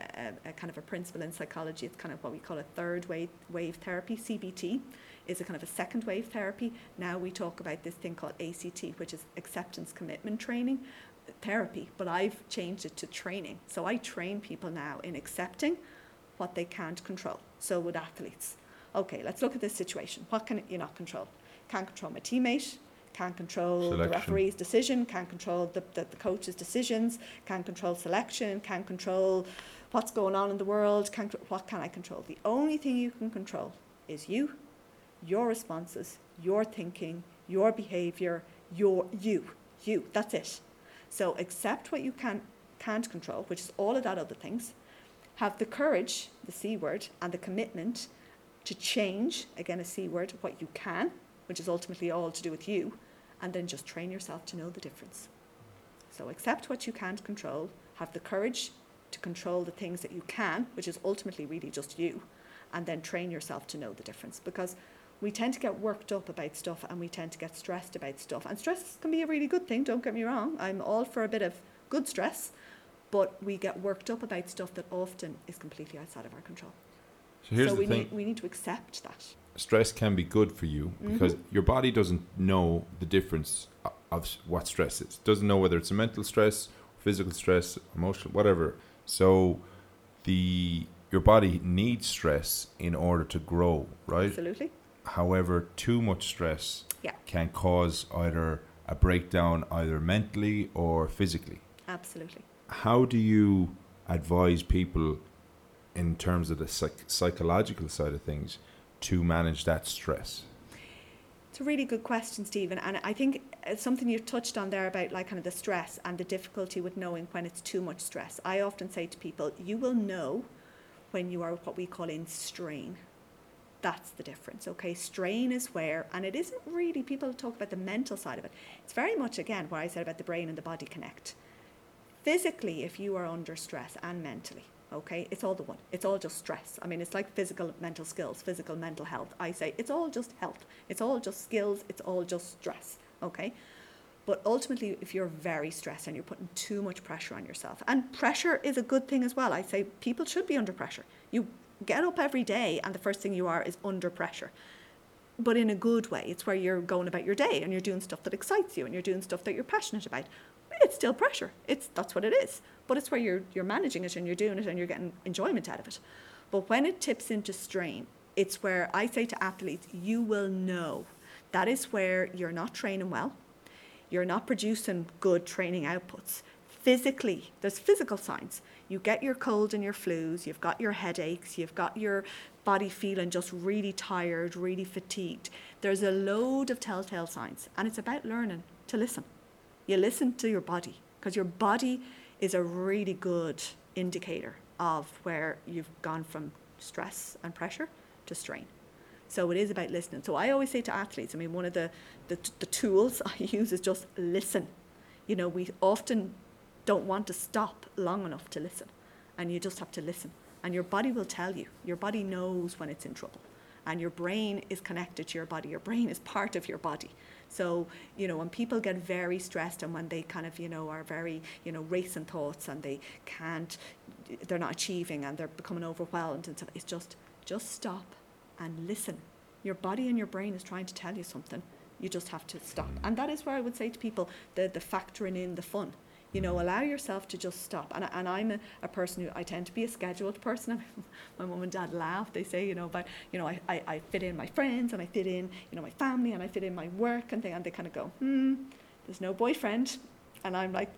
a, a kind of a principle in psychology. It's kind of what we call a third wave wave therapy. CBT is a kind of a second wave therapy. Now we talk about this thing called ACT, which is acceptance commitment training therapy. But I've changed it to training. So I train people now in accepting what they can't control. So with athletes, okay, let's look at this situation. What can you not control? Can't control my teammate. Can't control the referee's decision. Can't control the, the, the coach's decisions. Can't control selection. Can't control what's going on in the world. Can't, what can I control? The only thing you can control is you, your responses, your thinking, your behavior, your you, you. That's it. So accept what you can can't control, which is all of that other things. Have the courage, the C word, and the commitment to change, again a C word, what you can, which is ultimately all to do with you, and then just train yourself to know the difference. So accept what you can't control, have the courage to control the things that you can, which is ultimately really just you, and then train yourself to know the difference. Because we tend to get worked up about stuff and we tend to get stressed about stuff. And stress can be a really good thing, don't get me wrong. I'm all for a bit of good stress, but we get worked up about stuff that often is completely outside of our control. So here's so the we thing: need we need to accept that. Stress can be good for you because Mhm. your body doesn't know the difference of what stress is. Doesn't know whether it's a mental stress, physical stress, emotional, whatever. So the your body needs stress in order to grow, right? Absolutely. However, too much stress Yeah. can cause either a breakdown either mentally or physically. Absolutely. How do you advise people in terms of the psych- psychological side of things to manage that stress? It's a really good question, Stephen. And I think it's something you touched on there about like kind of the stress and the difficulty with knowing when it's too much stress. I often say to people, you will know when you are what we call in strain. That's the difference, okay? Strain is where, and it isn't really, people talk about the mental side of it. It's very much, again, what I said about the brain and the body connect. Physically, if you are under stress and mentally, okay, it's all the one. It's all just stress. I mean, it's like physical, mental skills, physical, mental health. I say it's all just health. It's all just skills. It's all just stress, okay? But ultimately, if you're very stressed and you're putting too much pressure on yourself, and pressure is a good thing as well. I say people should be under pressure. You get up every day, and the first thing you are is under pressure. But in a good way. It's where you're going about your day and you're doing stuff that excites you and you're doing stuff that you're passionate about. It's still pressure. It's that's what it is. But it's where you're you're managing it and you're doing it and you're getting enjoyment out of it. But when it tips into strain, it's where I say to athletes, you will know. That is where you're not training well you're not producing good training outputs. Physically, there's physical signs. You get your cold and your flus, you've got your headaches, you've got your body feeling just really tired, really fatigued. There's a load of telltale signs, and it's about learning to listen. You listen to your body because your body is a really good indicator of where you've gone from stress and pressure to strain. So it is about listening. So I always say to athletes, I mean, one of the, the, the tools <laughs> I use is just listen. You know, we often don't want to stop long enough to listen. And you just have to listen. And your body will tell you. Your body knows when it's in trouble. And your brain is connected to your body. Your brain is part of your body. So, you know, when people get very stressed and when they kind of, you know, are very, you know, racing thoughts and they can't, they're not achieving and they're becoming overwhelmed and stuff, it's just, just stop and listen. Your body and your brain is trying to tell you something. You just have to stop. And that is where I would say to people the, the factoring in the fun. You know, allow yourself to just stop. And, and I'm a, a person who I tend to be a scheduled person. <laughs> my mum and dad laugh. They say, you know, but you know, I, I, I fit in my friends and I fit in, you know, my family and I fit in my work and they and they kind of go, hmm, there's no boyfriend, and I'm like,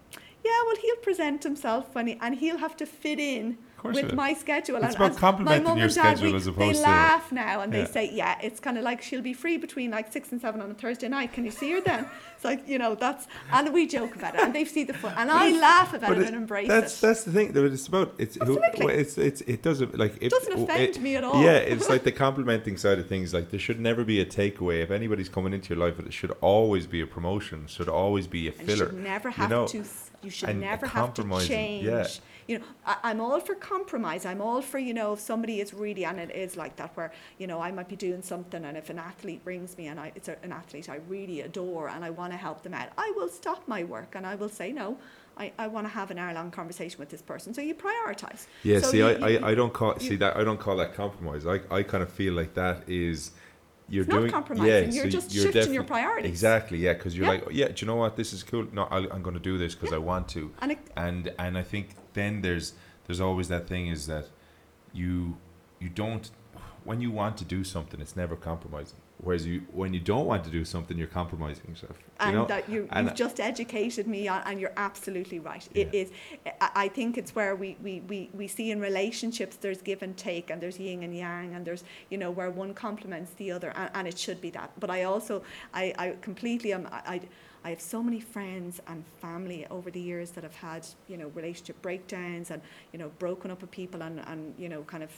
yeah, well, he'll present himself when he, and he'll have to fit in with my schedule. It's and, about complimenting my mum your and dad, schedule we, as opposed they laugh now and yeah. they say, yeah, it's kind of like she'll be free between like six and seven on a Thursday night. Can you see her then? <laughs> it's like you know that's and we joke about it and they see the fun and I laugh about it, and embrace that's, it. That's the thing. It's about. It's it's it's it doesn't like it doesn't offend it, me at all. Yeah, it's like <laughs> the complimenting side of things. Like there should never be a takeaway. If anybody's coming into your life, it should always be a promotion. Should always be a filler. And you should never have you know? to. You should never have to change. Yeah you know, I, am all for compromise. I'm all for, you know, if somebody is really, and it is like that, where, you know, I might be doing something, and if an athlete brings me, and I, it's a, an athlete I really adore, and I want to help them out, I will stop my work and I will say, no, I, I want to have an hour long conversation with this person. So you prioritize. Yeah, so see, you, I, you, I, I don't call you, see that I don't call that compromise. I, I kind of feel like that is you're it's doing not compromising. Yeah, you're so just you're shifting your priorities. Exactly. Yeah, because you're yeah. like, oh, yeah, do you know what? This is cool. No, i am going to do this because yeah. I want to. And, it, and and I think then there's there's always that thing is that you you don't when you want to do something, it's never compromising. Whereas you, when you don't want to do something, you're compromising yourself. And you know? that you, have just educated me on, and you're absolutely right. Yeah. It is. I think it's where we, we, we, we see in relationships there's give and take, and there's yin and yang, and there's you know where one complements the other, and, and it should be that. But I also, I, I completely am. I, I I have so many friends and family over the years that have had, you know, relationship breakdowns and, you know, broken up with people and, and you know, kind of,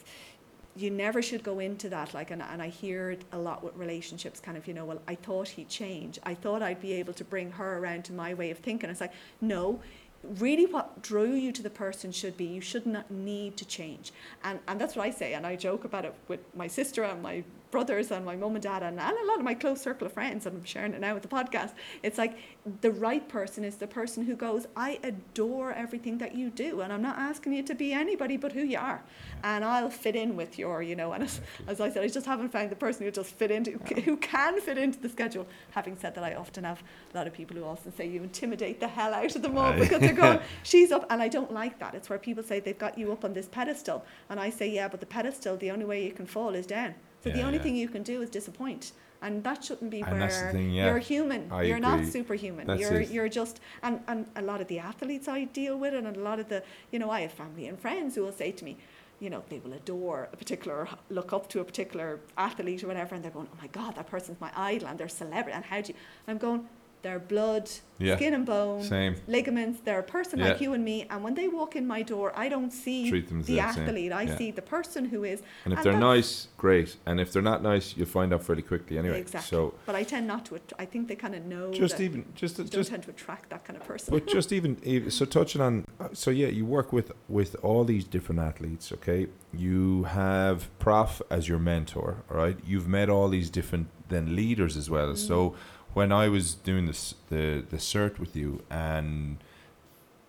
you never should go into that like and, and i hear it a lot with relationships kind of you know well i thought he'd change. I thought i'd be able to bring her around to my way of thinking. It's like no. Really what drew you to the person should be you should not need to change. And and that's what i say and i joke about it with my sister and my brothers and my mum and dad and, and a lot of my close circle of friends and i'm sharing it now with the podcast. It's like the right person is the person who goes i adore everything that you do and i'm not asking you to be anybody but who you are and i'll fit in with your you know and as, as i said i just haven't found the person who just fit into who can fit into the schedule. Having said that i often have a lot of people who also say you intimidate the hell out of them all because they're going <laughs> she's up and i don't like that. It's where people say they've got you up on this pedestal and i say yeah but the pedestal the only way you can fall is down so yeah, the only yeah. thing you can do is disappoint. And that shouldn't be and where thing, yeah. you're human. I you're agree. not superhuman. That's you're it. you're just and, and a lot of the athletes I deal with and a lot of the you know, I have family and friends who will say to me, you know, they will adore a particular, look up to a particular athlete or whatever, and they're going, oh my God, that person's my idol and they're celebrity. And how do you, I'm going, they're blood, yeah. skin and bone, same. ligaments. They're a person yeah. like you and me. And when they walk in my door, I don't see the athlete. I yeah. see the person who is. And if and they're nice, great. And if they're not nice, you'll find out fairly quickly anyway. Exactly. So, but I tend not to. I think they kind of know. Just even, just don't just tend to attract that kind of person. But just <laughs> even, so touching on, so yeah, you work with with all these different athletes. Okay, you have Prof as your mentor. All right, you've met all these different then leaders as well. Mm. So when I was doing this the the cert with you and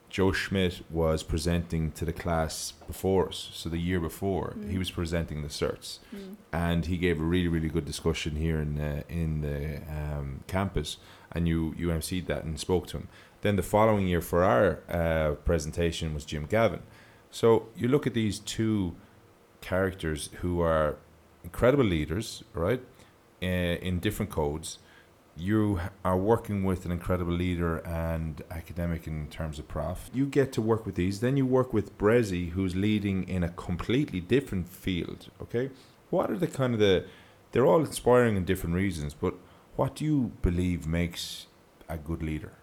Joe Schmidt was presenting to the class before us, so the year before mm. he was presenting the certs, mm. and he gave a really really good discussion here in uh, in the um, campus, and you you emceed that and spoke to him. Then the following year for our uh, presentation was Jim Gavin. So you look at these two characters who are incredible leaders, right, uh, in different codes you are working with an incredible leader and academic in terms of prof. You get to work with these. Then you work with Brezzi, who's leading in a completely different field. Okay, what are the kind of the? They're all inspiring in different reasons, but what do you believe makes a good leader?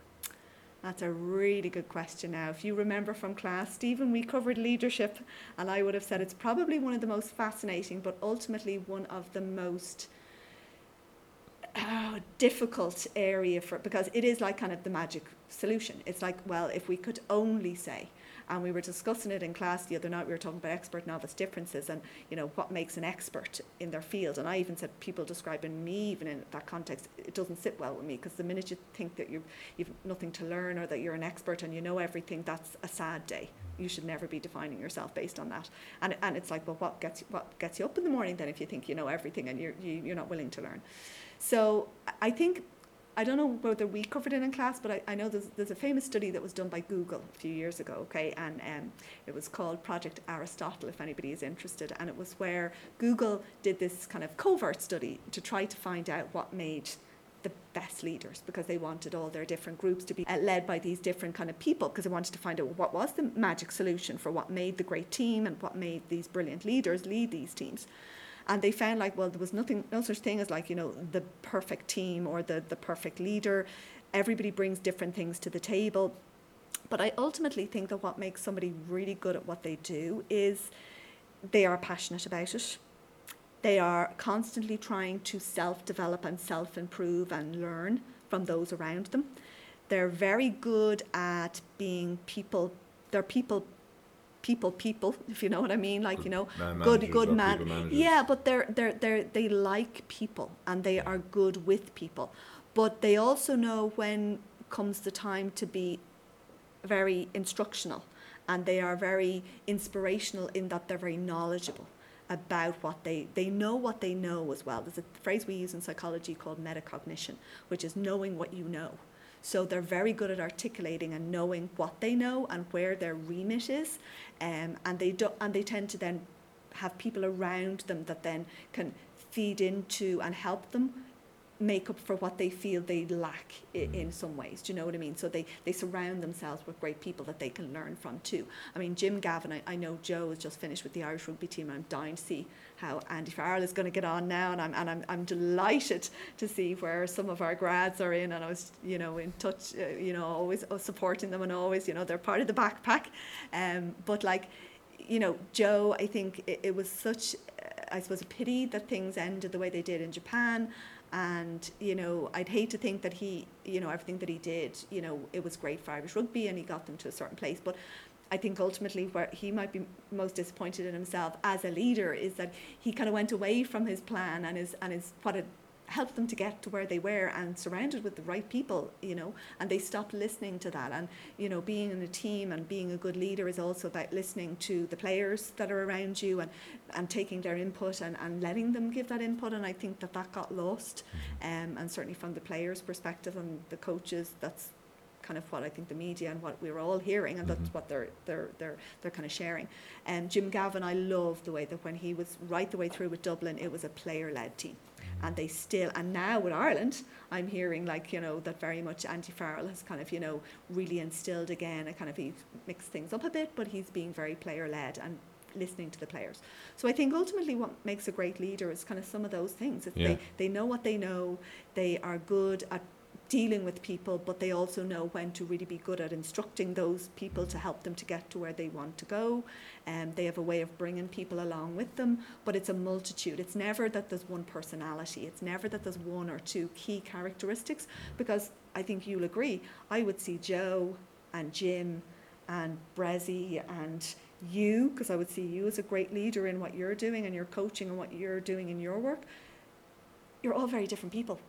That's a really good question now. If you remember from class, Stephen, we covered leadership, and I would have said it's probably one of the most fascinating, but ultimately one of the most oh, difficult area for because it is like kind of the magic solution. It's like, well, if we could only say, and we were discussing it in class the other night. We were talking about expert novice differences and you know what makes an expert in their field. And I even said people describing me even in that context, it doesn't sit well with me because the minute you think that you you've nothing to learn or that you're an expert and you know everything, that's a sad day. You should never be defining yourself based on that. And and it's like, well, what gets what gets you up in the morning then if you think you know everything and you're you, you're not willing to learn. So I think I don't know whether we covered it in class, but I, I know there's, there's a famous study that was done by Google a few years ago, okay, and um, it was called Project Aristotle, if anybody is interested, and it was where Google did this kind of covert study to try to find out what made the best leaders because they wanted all their different groups to be uh, led by these different kind of people because they wanted to find out what was the magic solution for what made the great team and what made these brilliant leaders lead these teams and they found like well there was nothing no such thing as like you know the perfect team or the the perfect leader. Everybody brings different things to the table. But i ultimately think that what makes somebody really good at what they do is they are passionate about it. They are constantly trying to self develop and self improve and learn from those around them. They're very good at being people they're people people people <laughs> if you know what i mean like you know Man good good man yeah but they're they're they're they like people and they are good with people. But they also know when comes the time to be very instructional and they are very inspirational in that they're very knowledgeable about what they they know what they know as well. There's a phrase we use in psychology called metacognition which is knowing what you know so they're very good at articulating and knowing what they know and where their remit is, um, and they do, and they tend to then have people around them that then can feed into and help them make up for what they feel they lack i- in some ways. Do you know what I mean? So they, they surround themselves with great people that they can learn from too. I mean, Jim Gavin, I, I know Joe has just finished with the Irish rugby team. I'm dying to see how Andy Farrell is going to get on now, and I'm and I'm, I'm delighted to see where some of our grads are in. And I was, you know, in touch, uh, you know, always uh, supporting them, and always, you know, they're part of the backpack. Um, but like, you know, Joe, I think it, it was such, uh, I suppose, a pity that things ended the way they did in Japan. And you know, I'd hate to think that he, you know, everything that he did, you know, it was great for Irish rugby, and he got them to a certain place. But I think ultimately where he might be most disappointed in himself as a leader is that he kind of went away from his plan and his and his what had helped them to get to where they were and surrounded with the right people, you know, and they stopped listening to that. And you know, being in a team and being a good leader is also about listening to the players that are around you and and taking their input and, and letting them give that input. And I think that that got lost, um, and certainly from the players' perspective and the coaches, that's kind of what I think the media and what we're all hearing, and that's Mhm. what they're they're they're they're kind of sharing. And Jim Gavin, I love the way that when he was right the way through with Dublin, it was a player-led team, and they still and now with Ireland, I'm hearing like you know that very much Andy Farrell has kind of you know really instilled again a kind of he's mixed things up a bit, but he's being very player-led and listening to the players. So I think ultimately what makes a great leader is kind of some of those things. Yeah. They they know what they know, they are good at dealing with people, but they also know when to really be good at instructing those people to help them to get to where they want to go. And they have a way of bringing people along with them, but it's a multitude. It's never that there's one personality. It's never that there's one or two key characteristics, because I think you'll agree. I would see Joe and Jim and Brezzy and you, because I would see you as a great leader in what you're doing and your coaching and what you're doing in your work. You're all very different people.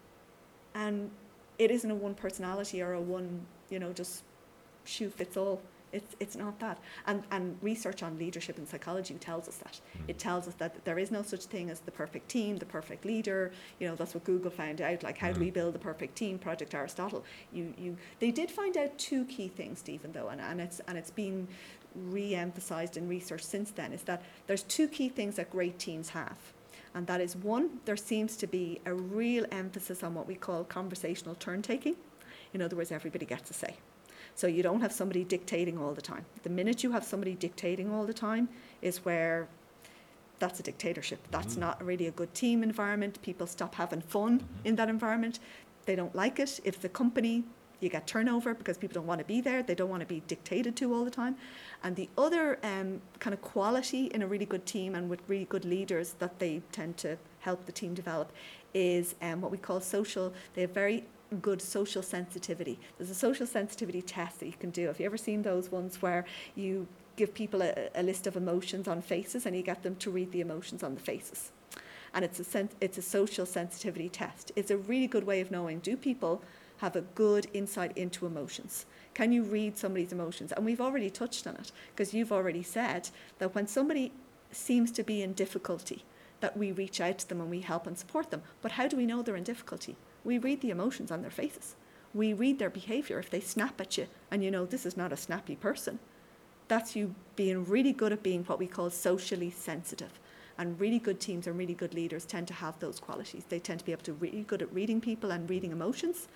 And it isn't a one personality or a one, you know, just shoe fits all. It's, it's not that. And, and research on leadership and psychology tells us that. It tells us that there is no such thing as the perfect team, the perfect leader. You know, that's what Google found out. Like, how do we Mhm. build the perfect team? Project Aristotle. You, you, they did find out two key things, Stephen, though, and, and, it's, and it's been re-emphasized in research since then, is that there's two key things that great teams have. And that is one, there seems to be a real emphasis on what we call conversational turn taking. In other words, everybody gets a say. So you don't have somebody dictating all the time. The minute you have somebody dictating all the time is where that's a dictatorship. That's Mhm. not really a good team environment. People stop having fun in that environment. They don't like it. If the company, you get turnover because people don't want to be there. They don't want to be dictated to all the time. And the other um, kind of quality in a really good team and with really good leaders that they tend to help the team develop is um, what we call social. They have very good social sensitivity. There's a social sensitivity test that you can do. Have you ever seen those ones where you give people a, a list of emotions on faces and you get them to read the emotions on the faces? And it's a sen- it's a social sensitivity test. It's a really good way of knowing do people have a good insight into emotions? Can you read somebody's emotions? And we've already touched on it because you've already said that when somebody seems to be in difficulty, that we reach out to them and we help and support them. But how do we know they're in difficulty? We read the emotions on their faces. We read their behavior. If they snap at you and you know this is not a snappy person, that's you being really good at being what we call socially sensitive. And really good teams and really good leaders tend to have those qualities. They tend to be able to really good at reading people and reading emotions,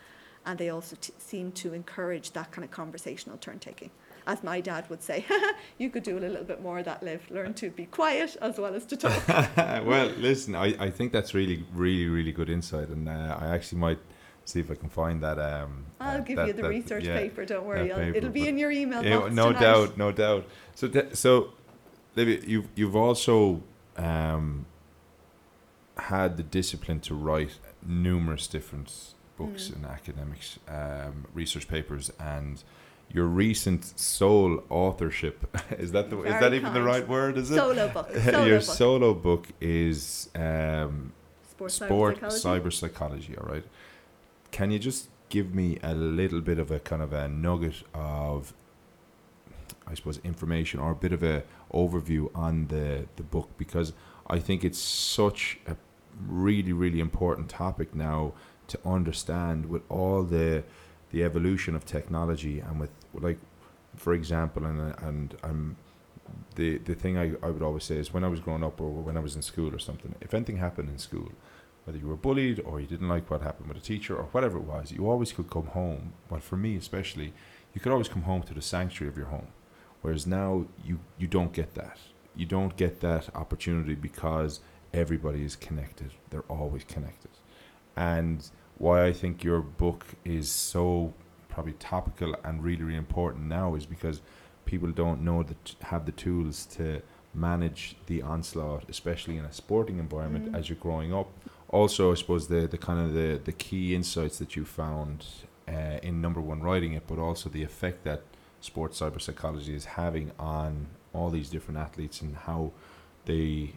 and they also t- seem to encourage that kind of conversational turn taking. As my dad would say, <laughs> you could do a little bit more of that, Liv. Learn to be quiet as well as to talk. <laughs> well, listen, I, I think that's really, really, really good insight, and uh, I actually might see if I can find that. Um, I'll uh, give that, you the that- research yeah, paper. Don't worry, paper, it'll be in your email Yeah, no tonight. doubt, no doubt. So, th- so, Libby, you've you've also um, had the discipline to write numerous different books Mm. and academics, um, research papers, and your recent sole authorship <laughs> is that the is that even the right word? Is it? Solo book. <laughs> Solo your book. solo book is um, Sports sport cyber cyber psychology. All right. Can you just give me a little bit of a kind of a nugget of, I suppose, information or a bit of a overview on the the book because I think it's such a really really important topic now to understand with all the the evolution of technology and with like for example and and I'm the the thing I, I would always say is when I was growing up or when I was in school or something if anything happened in school whether you were bullied or you didn't like what happened with a teacher or whatever it was you always could come home. Well for me especially you could always come home to the sanctuary of your home. Whereas now you you don't get that. You don't get that opportunity because everybody is connected. They're always connected. And why I think your book is so probably topical and really really important now is because people don't know that have the tools to manage the onslaught especially in a sporting environment Mm. as you're growing up also I suppose the the kind of the the key insights that you found uh, in number one writing it but also the effect that sports cyber psychology is having on all these different athletes and how they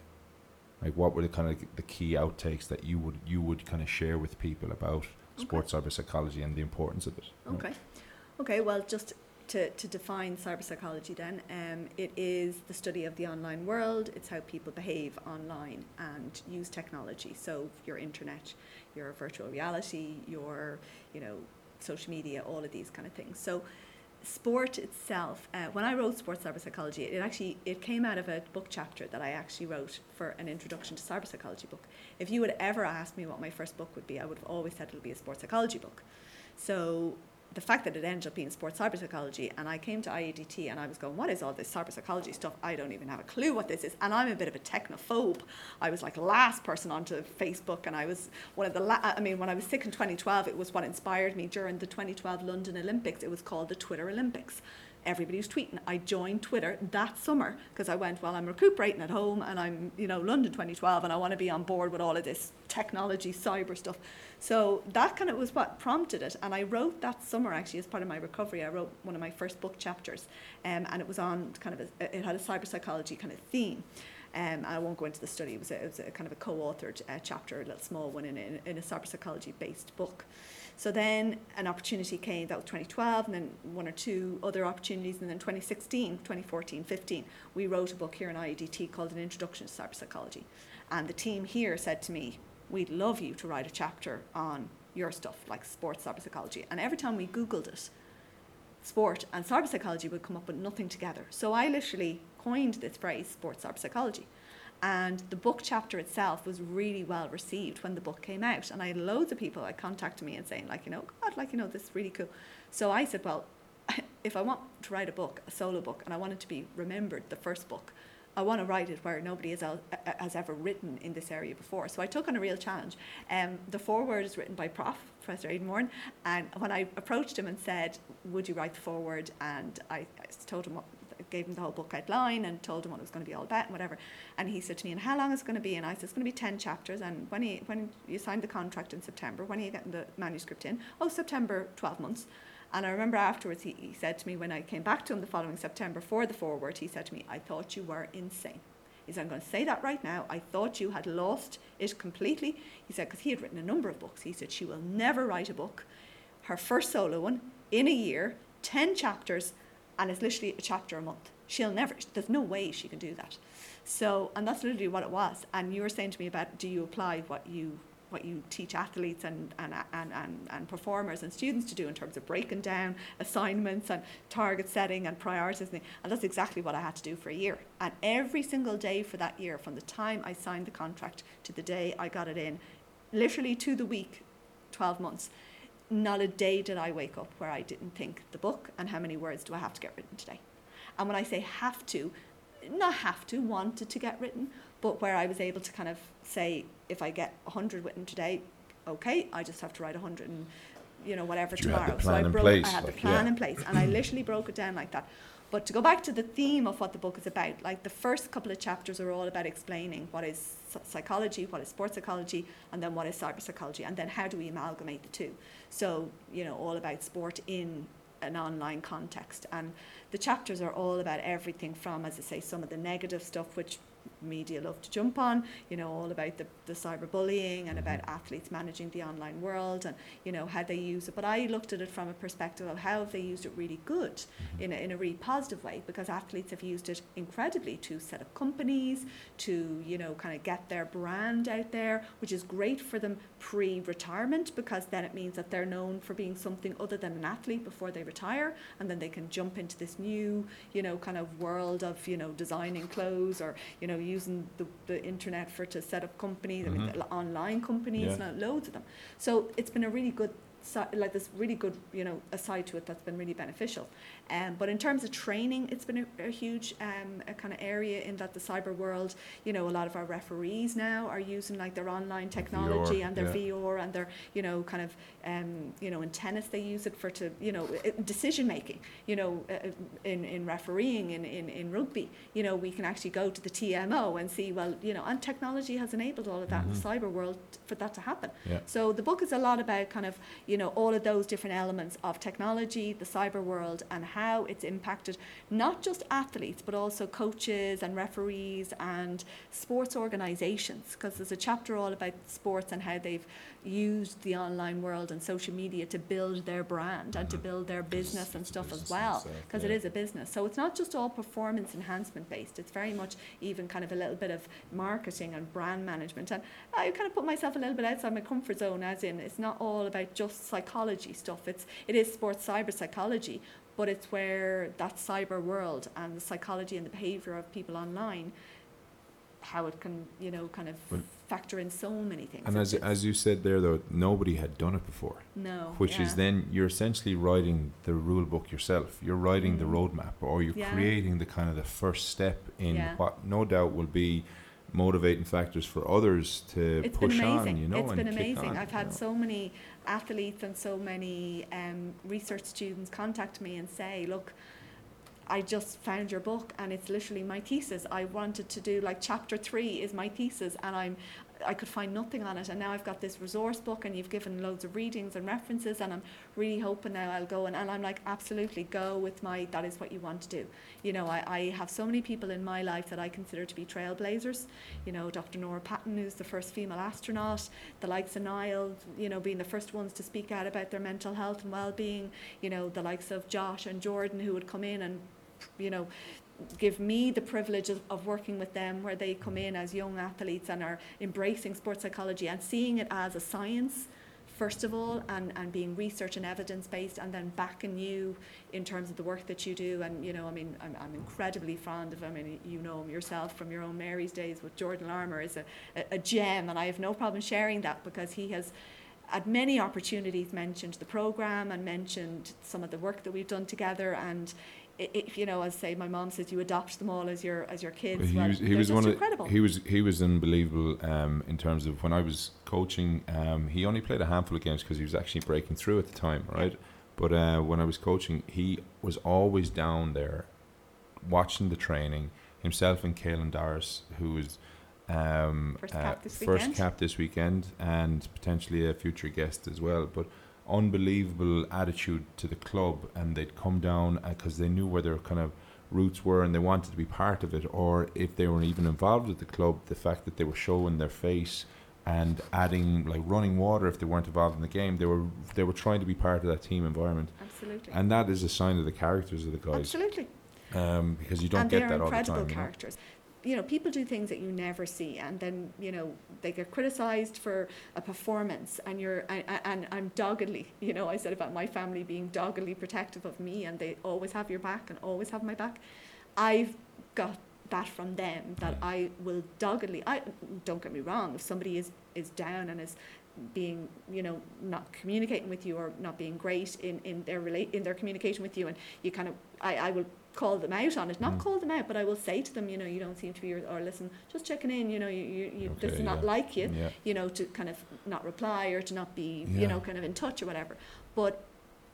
like what were the kind of the key outtakes that you would you would kind of share with people about sports cyber psychology and the importance of it know? Okay. Okay, well, just to, to define cyber psychology then, um, it is the study of the online world. It's how people behave online and use technology. So your internet, your virtual reality, your, you know, social media, all of these kind of things. So sport itself, uh, when I wrote sports cyber psychology, it actually, it came out of a book chapter that I actually wrote for an introduction to cyber psychology book. If you had ever asked me what my first book would be, I would have always said it'll be a sports psychology book. So the fact that it ended up being sports cyber psychology, and I came to IADT and I was going, what is all this cyber psychology stuff? I don't even have a clue what this is. And I'm a bit of a technophobe. I was like last person onto Facebook, and I was one of the, la- I mean, when I was sick in 2012, it was what inspired me during the 2012 London Olympics. It was called the Twitter Olympics. Everybody was tweeting. I joined Twitter that summer because I went, well, I'm recuperating at home and I'm, you know, London 2012 and I want to be on board with all of this technology, cyber stuff. So that kind of was what prompted it. And I wrote that summer actually as part of my recovery. I wrote one of my first book chapters um, and it was on kind of, a, it had a cyber psychology kind of theme. Um, I won't go into the study. It was a, it was a kind of a co-authored uh, chapter, a little small one in, in, in a cyber psychology based book. So then an opportunity came, that was 2012, and then one or two other opportunities, and then 2016, 2014, 15, we wrote a book here in IADT called An Introduction to Cyber Psychology. And the team here said to me, We'd love you to write a chapter on your stuff, like sports cyber psychology. And every time we Googled it, sport and cyber psychology would come up with nothing together. So I literally coined this phrase, sports cyber psychology. And the book chapter itself was really well received when the book came out. And I had loads of people like contacting me and saying, like, you know, God, like, you know, this is really cool. So I said, well, <laughs> if I want to write a book, a solo book, and I want it to be remembered, the first book, I want to write it where nobody has, has ever written in this area before. So I took on a real challenge. Um, the foreword is written by Prof. Professor Aidan. And when I approached him and said, would you write the foreword? And I, I told him what, gave him the whole book outline and told him what it was going to be all about and whatever. And he said to me, and how long is it going to be? And I said, it's going to be 10 chapters. And when, he, when you signed the contract in September, when are you getting the manuscript in? Oh, September, 12 months. And I remember afterwards, he, he said to me when I came back to him the following September for the foreword, he said to me, I thought you were insane. He said, I'm going to say that right now. I thought you had lost it completely. He said, because he had written a number of books. He said, she will never write a book. Her first solo one, in a year, 10 chapters, and it's literally a chapter a month. She'll never, there's no way she can do that. So, and that's literally what it was. And you were saying to me about, do you apply what you what you teach athletes and, and, and, and, and performers and students to do in terms of breaking down assignments and target setting and prioritizing. And that's exactly what I had to do for a year. And every single day for that year, from the time I signed the contract to the day I got it in, literally to the week, 12 months, not a day did I wake up where I didn't think the book and how many words do I have to get written today. And when I say have to, not have to, wanted to get written, but where I was able to kind of say, if I get 100 written today, okay, I just have to write 100 and, you know, whatever You tomorrow. so I broke, place, I had like, the plan yeah. in place, and I literally broke it down like that. But to go back to the theme of what the book is about, like the first couple of chapters are all about explaining what is psychology, what is sports psychology, and then what is cyber psychology, and then how do we amalgamate the two. So, you know, all about sport in an online context. And the chapters are all about everything from, as I say, some of the negative stuff, which media love to jump on, you know, all about the, the cyberbullying and mm-hmm. about athletes managing the online world and, you know, how they use it. But I looked at it from a perspective of how have they used it really good mm-hmm. in a, in a really positive way because athletes have used it incredibly to set up companies, to, you know, kind of get their brand out there, which is great for them pre retirement because then it means that they're known for being something other than an athlete before they retire and then they can jump into this new, you know, kind of world of, you know, designing clothes or, you know, using the, the internet for to set up companies, I mean, Mhm. online companies, Yeah. now loads of them. So it's been a really good, si- like this really good, you know, aside to it that's been really beneficial. Um, but in terms of training, it's been a, a huge um, a kind of area in that the cyber world, you know, a lot of our referees now are using like their online technology VR, and their yeah. VR and their, you know, kind of, um, you know, in tennis they use it for to, you know, decision making. You know, uh, in in refereeing in, in in rugby, you know, we can actually go to the TMO and see, well, you know, and technology has enabled all of that in the Mhm. cyber world for that to happen. Yeah. So the book is a lot about kind of, you know, all of those different elements of technology, the cyber world, and how it's impacted not just athletes, but also coaches and referees and sports organizations. Because there's a chapter all about sports and how they've used the online world and social media to build their brand and to Mhm. build their business and stuff as well because it is a business. So it's not just all performance enhancement based. It's very much even kind of a little bit of marketing and brand management. And I kind of put myself a little bit outside my comfort zone, as in it's not all about just psychology stuff. It's it is sports cyber psychology, but it's where that cyber world and the psychology and the behavior of people online, how it can you know kind of Well- factor in so many things. And as, It's- as you said there, though, nobody had done it before, no, which is yeah. then you're essentially writing the rule book yourself. You're writing the Mhm. roadmap, or you're Yeah. creating the kind of the first step in Yeah. what no doubt will be motivating factors for others to It's been push amazing. on. You know, it's and been kick amazing. on, I've you had know. so many athletes and so many um, research students contact me and say, look, I just found your book and it's literally my thesis. I wanted to do like chapter three is my thesis and I'm I could find nothing on it and now I've got this resource book and you've given loads of readings and references and I'm really hoping now I'll go and, and I'm like absolutely go with my that is what you want to do. You know, I, I have so many people in my life that I consider to be trailblazers. You know, Dr. Norah Patten, who's the first female astronaut, the likes of Niall, you know, being the first ones to speak out about their mental health and well-being. You know, the likes of Josh and Jordan, who would come in and, you know, give me the privilege of, of working with them where they come in as young athletes and are embracing sports psychology and seeing it as a science first of all and, and being research and evidence based and then backing you in terms of the work that you do. And you know I mean I'm, I'm incredibly fond of I mean you know him yourself from your own Mary's days with Jordan Larmour is a, a, a gem and I have no problem sharing that because he has at many opportunities mentioned the program and mentioned some of the work that we've done together and if you know as say my mom says you adopt them all as your as your kids he well, was he was one of incredible he was he was unbelievable um, in terms of when I was coaching. Um, he only played a handful of games because he was actually breaking through at the time, right? But uh, when I was coaching, he was always down there watching the training. Himself and Caelan Doris, who was um, First uh, cap this first cap this weekend, and potentially a future guest as well. But unbelievable attitude to the club, and they'd come down because they knew where their kind of roots were, and they wanted to be part of it. Or if they were even involved with the club, the fact that they were showing their face and adding like running water if they weren't involved in the game, they were they were trying to be part of that team environment, absolutely and that is a sign of the characters of the guys, absolutely um, because you don't and get that all the incredible time. you know? You know, people do things that you never see, and then you know they get criticised for a performance, and you're and, and I'm doggedly, you know, I said about my family being doggedly protective of me, and they always have your back and always have my back. I've got that from them that I will doggedly. I don't get me wrong. If somebody is is down and is being you know not communicating with you or not being great in in their relate in their communication with you and you kind of I, I will call them out on it not Mm. call them out but I will say to them you know you don't seem to be or, listen just checking in you know you, you, you this is not yeah. like you Yeah. you know to kind of not reply or to not be Yeah. you know kind of in touch or whatever but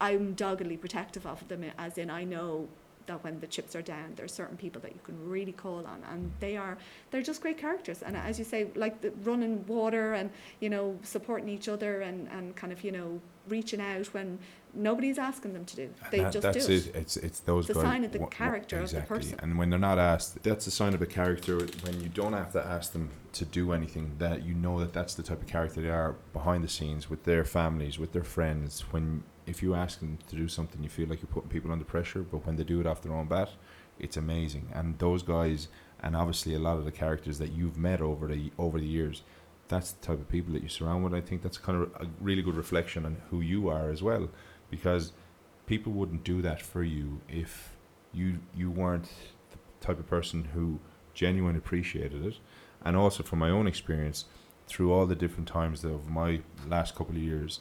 I'm doggedly protective of them as in I know that when the chips are down there are certain people that you can really call on and they are they're just great characters and as you say like the running water and you know supporting each other and, and kind of you know reaching out when nobody's asking them to do they that- just that's do it, it. It's it's those a guys. sign of the character of the exactly. person. And when they're not asked, that's a sign of a character. When you don't have to ask them to do anything, that you know that that's the type of character they are behind the scenes with their families, with their friends. When if you ask them to do something, you feel like you're putting people under pressure. But when they do it off their own bat, it's amazing. And those guys, and obviously a lot of the characters that you've met over the over the years. That's the type of people that you surround with. I think that's kind of a really good reflection on who you are as well, because people wouldn't do that for you if you you weren't the type of person who genuinely appreciated it. And also from my own experience, through all the different times of my last couple of years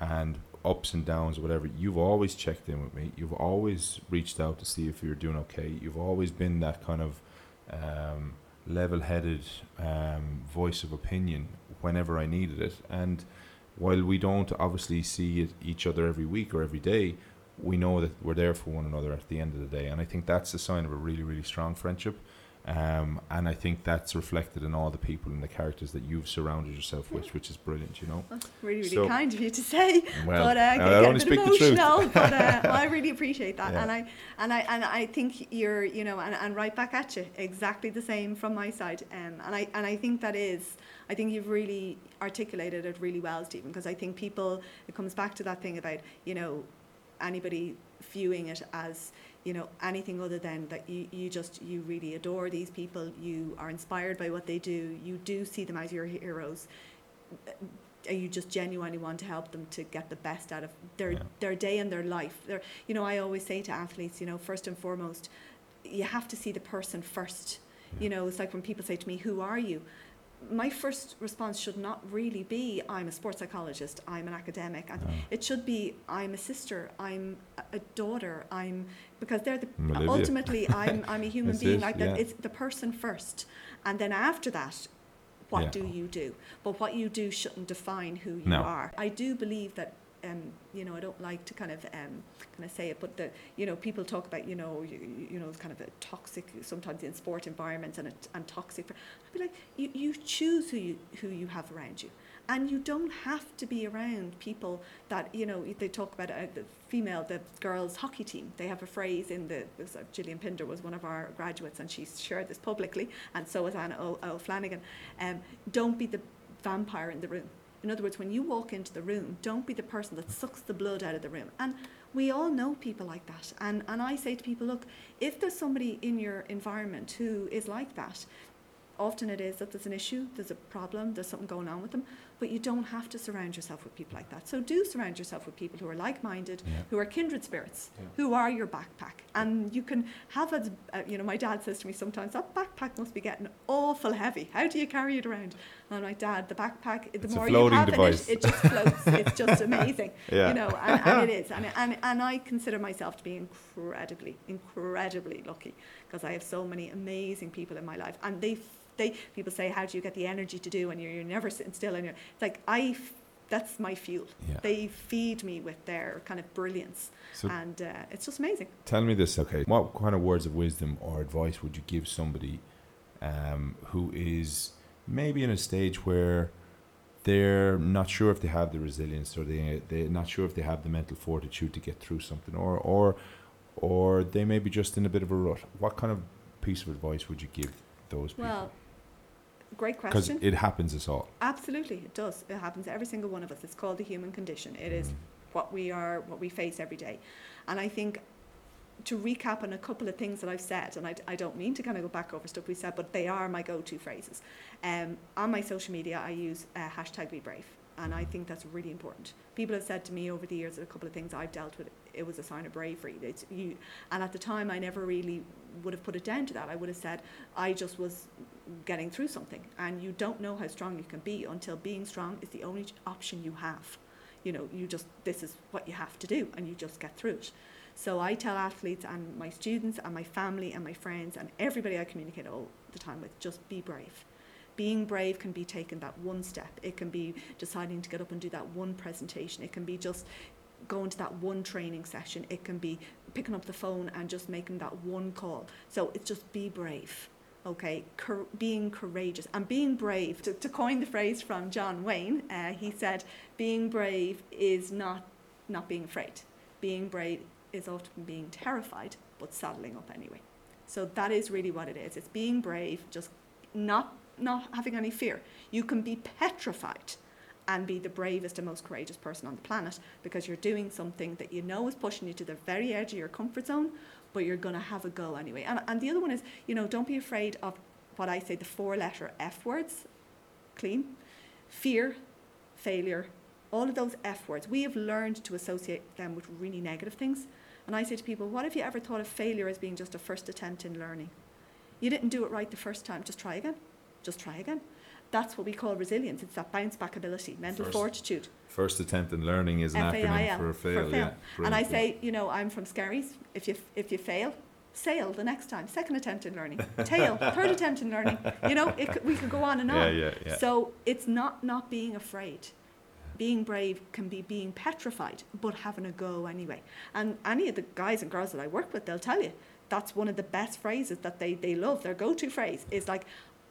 and ups and downs whatever, you've always checked in with me. You've always reached out to see if you're doing okay. You've always been that kind of um, level-headed um, voice of opinion whenever I needed it. And while we don't obviously see each other every week or every day, we know that we're there for one another at the end of the day. And I think that's a sign of a really, really strong friendship. Um, and I think that's reflected in all the people and the characters that you've surrounded yourself with, which is brilliant, you know. That's really really So- kind of you to say Well, but uh, I get only a bit speak the truth. emotional but uh, <laughs> I really appreciate that Yeah. and I and I and I think you're you know and, and right back at you exactly the same from my side um, and I and I think that is I think you've really articulated it really well Stephen because I think people it comes back to that thing about you know anybody viewing it as you know anything other than that you, you just you really adore these people you are inspired by what they do you do see them as your heroes and you just genuinely want to help them to get the best out of their Yeah. their day and their life. Their, you know, I always say to athletes, you know, first and foremost, you have to see the person first. You know, it's like when people say to me, "Who are you?" My first response should not really be, "I'm a sports psychologist. I'm an academic." And No. It should be, "I'm a sister. I'm a- daughter. I'm," because they're the Olivia. ultimately, I'm I'm a <laughs> human being. like yeah. that, it's the person first, and then after that, what Yeah. do you do? But what you do shouldn't define who you No. are. I do believe that. Um, you know, I don't like to kind of um, kind of say it, but the you know people talk about you know you, you know kind of a toxic sometimes in sport environments and a, and toxic. I'd be like you, you choose who you who you have around you, and you don't have to be around people that you know they talk about uh, the female the girls hockey team. They have a phrase in the uh, Gillian Pinder was one of our graduates and she shared this publicly, and so was Anna O'Flanagan. Um, don't be the vampire in the room. In other words, when you walk into the room, don't be the person that sucks the blood out of the room. And we all know people like that. And, and I say to people, look, if there's somebody in your environment who is like that, often it is that there's an issue, there's a problem, there's something going on with them, but you don't have to surround yourself with people like that. So do surround yourself with people who are like minded, Yeah. who are kindred spirits, Yeah. who are your backpack. And you can have a, uh, you know, my dad says to me sometimes, that backpack must be getting awful heavy. How do you carry it around? And I'm like, Dad, the backpack, the It's more you have device. in it, it just floats. it's just <laughs> amazing. Yeah. You know, and, and it is. And, <laughs> and, and I consider myself to be incredibly, incredibly lucky because I have so many amazing people in my life. And they, they people say, how do you get the energy to do and you're, you're never sitting still and you're, it's like, I, f- that's my fuel. Yeah. They feed me with their kind of brilliance. So and uh, it's just amazing. tell me this, okay? What kind of words of wisdom or advice would you give somebody um, who is maybe in a stage where they're not sure if they have the resilience or they they're not sure if they have the mental fortitude to get through something or or or they may be just in a bit of a rut. What kind of piece of advice would you give those people? Well, great Because question. it happens us all. Absolutely, it does. It happens to every single one of us. It's called the human condition. It is Mm. what we are, what we face every day. And I think to recap on a couple of things that I've said, and I, I don't mean to kind of go back over stuff we said, but they are my go-to phrases. Um, on my social media, I use uh, hashtag Be Brave, and I think that's really important. People have said to me over the years a couple of things I've dealt with. It was a sign of bravery. It's you, and at the time, I never really would have put it down to that. I would have said I just was getting through something, and you don't know how strong you can be until being strong is the only option you have. You know, you just this is what you have to do, and you just get through it. So I tell athletes and my students and my family and my friends and everybody I communicate all the time with just be brave. Being brave can be taken that one step. It can be deciding to get up and do that one presentation. It can be just going to that one training session. It can be picking up the phone and just making that one call. So it's just be brave. Okay, being courageous and being brave. To, to coin the phrase from John Wayne, uh, he said, "Being brave is not not being afraid. Being brave is often being terrified, but saddling up anyway. So that is really what it is. It's being brave, just not not having any fear. You can be petrified and be the bravest and most courageous person on the planet because you're doing something that you know is pushing you to the very edge of your comfort zone, but you're going to have a go anyway. And, and the other one is, you know, don't be afraid of what I say the four letter F words clean, fear, failure, all of those F words. We have learned to associate them with really negative things. And I say to people, what if you ever thought of failure as being just a first attempt in learning? You didn't do it right the first time, just try again. Just try again. That's what we call resilience. It's that bounce back ability, mental First- fortitude. First attempt in learning is an acronym F-A-I-L, for fail. for fail. Yeah, And I say, you know, I'm from Skerries. If you if you fail, sail the next time. Second attempt in learning. <laughs> Tail. Third attempt in learning. You know, it, we could go on and <laughs> on. Yeah, yeah, yeah. So it's not not being afraid. Being brave can be being petrified, but having a go anyway. And any of the guys and girls that I work with, they'll tell you that's one of the best phrases that they, they love. Their go to phrase is like,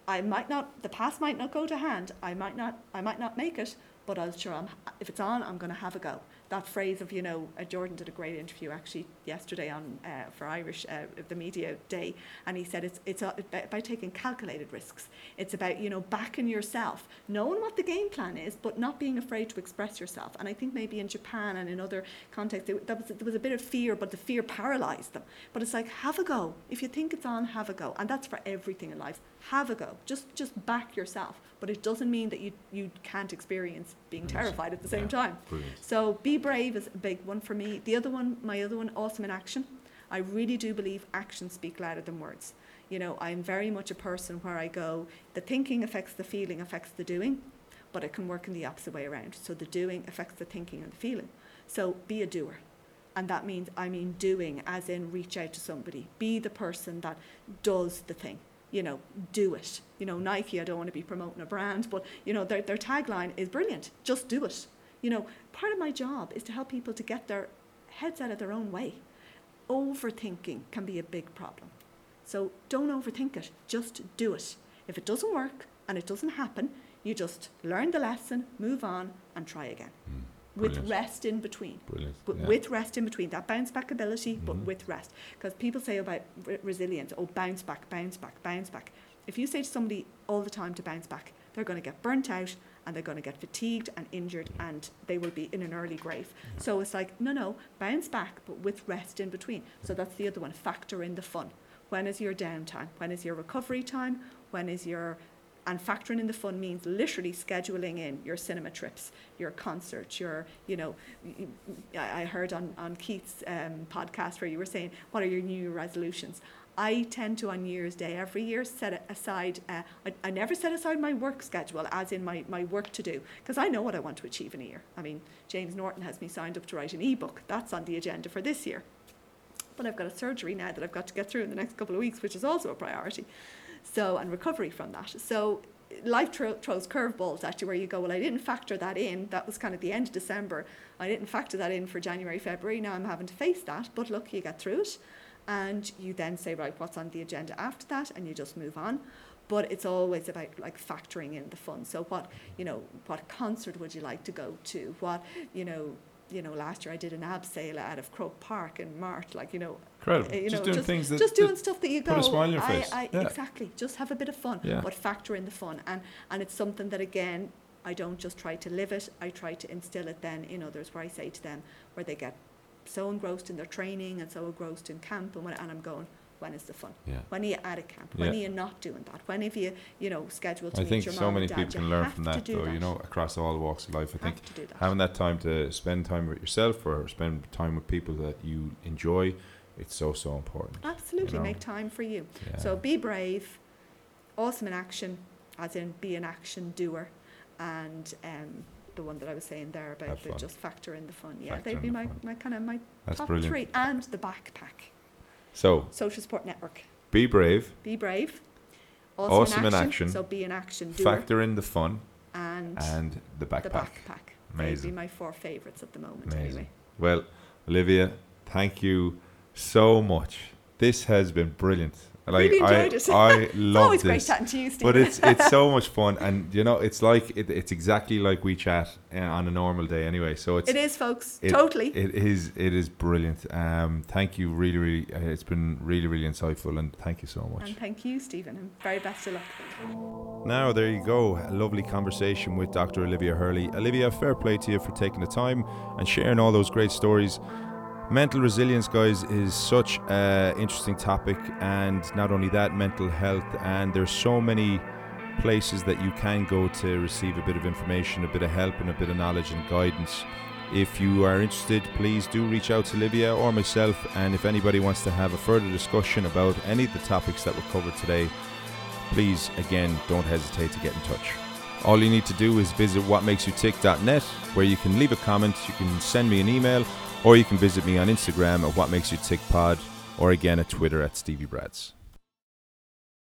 I might not, the pass might not go to hand. I might not, I might not make it, but I'll sure I'm, if it's on, I'm going to have a go. That phrase of, you know, uh, Jordan did a great interview actually yesterday on uh, for Irish uh, the media day, and he said it's it's uh, about taking calculated risks. It's about you know backing yourself, knowing what the game plan is, but not being afraid to express yourself. And I think maybe in Japan and in other contexts that was, there was a bit of fear, but the fear paralyzed them. But it's like have a go. If you think it's on, have a go, and that's for everything in life. Have a go. Just just back yourself. But it doesn't mean that you you can't experience being terrified at the same Yeah. time. Brilliant. So be brave is a big one for me. The other one, my other one, awesome in action. I really do believe actions speak louder than words. You know, I'm very much a person where I go, the thinking affects the feeling, affects the doing, but it can work in the opposite way around. So the doing affects the thinking and the feeling. So be a doer. And that means, I mean, doing, as in reach out to somebody. Be the person that does the thing. You know, do it. You know, Nike, I don't want to be promoting a brand, but, you know, their, their tagline is brilliant. Just do it. You know, part of my job is to help people to get their heads out of their own way. Overthinking can be a big problem. So don't overthink it, just do it. If it doesn't work and it doesn't happen, you just learn the lesson, move on, and try again. Mm, With brilliant. rest in between. Brilliant. But yeah. with rest in between, that bounce back ability, but Mhm. with rest. Because people say about re- resilience, oh, bounce back, bounce back, bounce back. If you say to somebody all the time to bounce back, they're going to get burnt out and they're going to get fatigued and injured and they will be in an early grave. So it's like, no, no, bounce back, but with rest in between. So that's the other one, factor in the fun. When is your downtime? When is your recovery time? When is your and factoring in the fun means literally scheduling in your cinema trips, your concerts, your, you know, I heard on, on Keith's um, podcast where you were saying, what are your New resolutions? I tend to, on New Year's Day every year, set aside, uh, I, I never set aside my work schedule, as in my, my work to do, because I know what I want to achieve in a year. I mean, James Norton has me signed up to write an ebook. That's on the agenda for this year. But I've got a surgery now that I've got to get through in the next couple of weeks, which is also a priority. So, and recovery from that. So, life thro- throws curveballs at you where you go, well, I didn't factor that in. That was kind of the end of December. I didn't factor that in for January, February. Now I'm having to face that. But look, you get through it. And you then say, right, what's on the agenda after that? And you just move on. But it's always about like factoring in the fun. So what, you know, what concert would you like to go to? What, you know, you know, last year I did an ab sale out of Croke Park in March, like, you know, Incredible. you just doing just, things that, just that doing stuff that you go. put a smile on your I, face. I, Yeah. Exactly. Just have a bit of fun, Yeah. but factor in the fun. And and it's something that again, I don't just try to live it. I try to instill it then in others, where I say to them, where they get so engrossed in their training and so engrossed in camp and, when, and I'm going, when is the fun? Yeah. When are you at a camp? When Yeah. are you not doing that? When have you, you know, scheduled to I meet think your so mom many and dad? people You can learn from that, though. that. You know, across all walks of life. I think have do that. having that time to spend time with yourself or spend time with people that you enjoy, it's so so important. Absolutely, know. make time for you. Yeah. So be brave, awesome in action, as in be an action doer, and um, the one that I was saying there about the just factor in the fun. Yeah, Factor they'd be my, fun. my kind of my That's top brilliant. three, and the backpack. So Social Support Network. be brave, Be brave. Awesome in action. So be an action doer, factor in the fun, and, and the backpack. the backpack. They'd be Amazing. my four favourites at the moment. Amazing. Anyway. Well, Olivia, thank you so much. This has been brilliant. Like Really I, it. <laughs> I It's love always great this. chatting to you, Steve. But it's <laughs> it's so much fun, and you know, it's like it, it's exactly like we chat uh, on a normal day anyway. So it's it is, folks. it- totally. it is it is brilliant. Um, thank you, really, really. Uh, it's been really, really insightful, and thank you so much. and thank you, Stephen, and very best of luck. Now, there you go. A lovely conversation with Dr. Olivia Hurley. Olivia, fair play to you for taking the time and sharing all those great stories. Mental resilience, guys, is such an interesting topic, and not only that, mental health. And there's so many places that you can go to receive a bit of information, a bit of help, and a bit of knowledge and guidance. If you are interested, please do reach out to Olivia or myself. And if anybody wants to have a further discussion about any of the topics that were covered today, please again don't hesitate to get in touch. All you need to do is visit whatmakesyoutick.net where you can leave a comment, you can send me an email, or you can visit me on Instagram at What Makes You Tick Pod, or again at Twitter at Stevie Brads.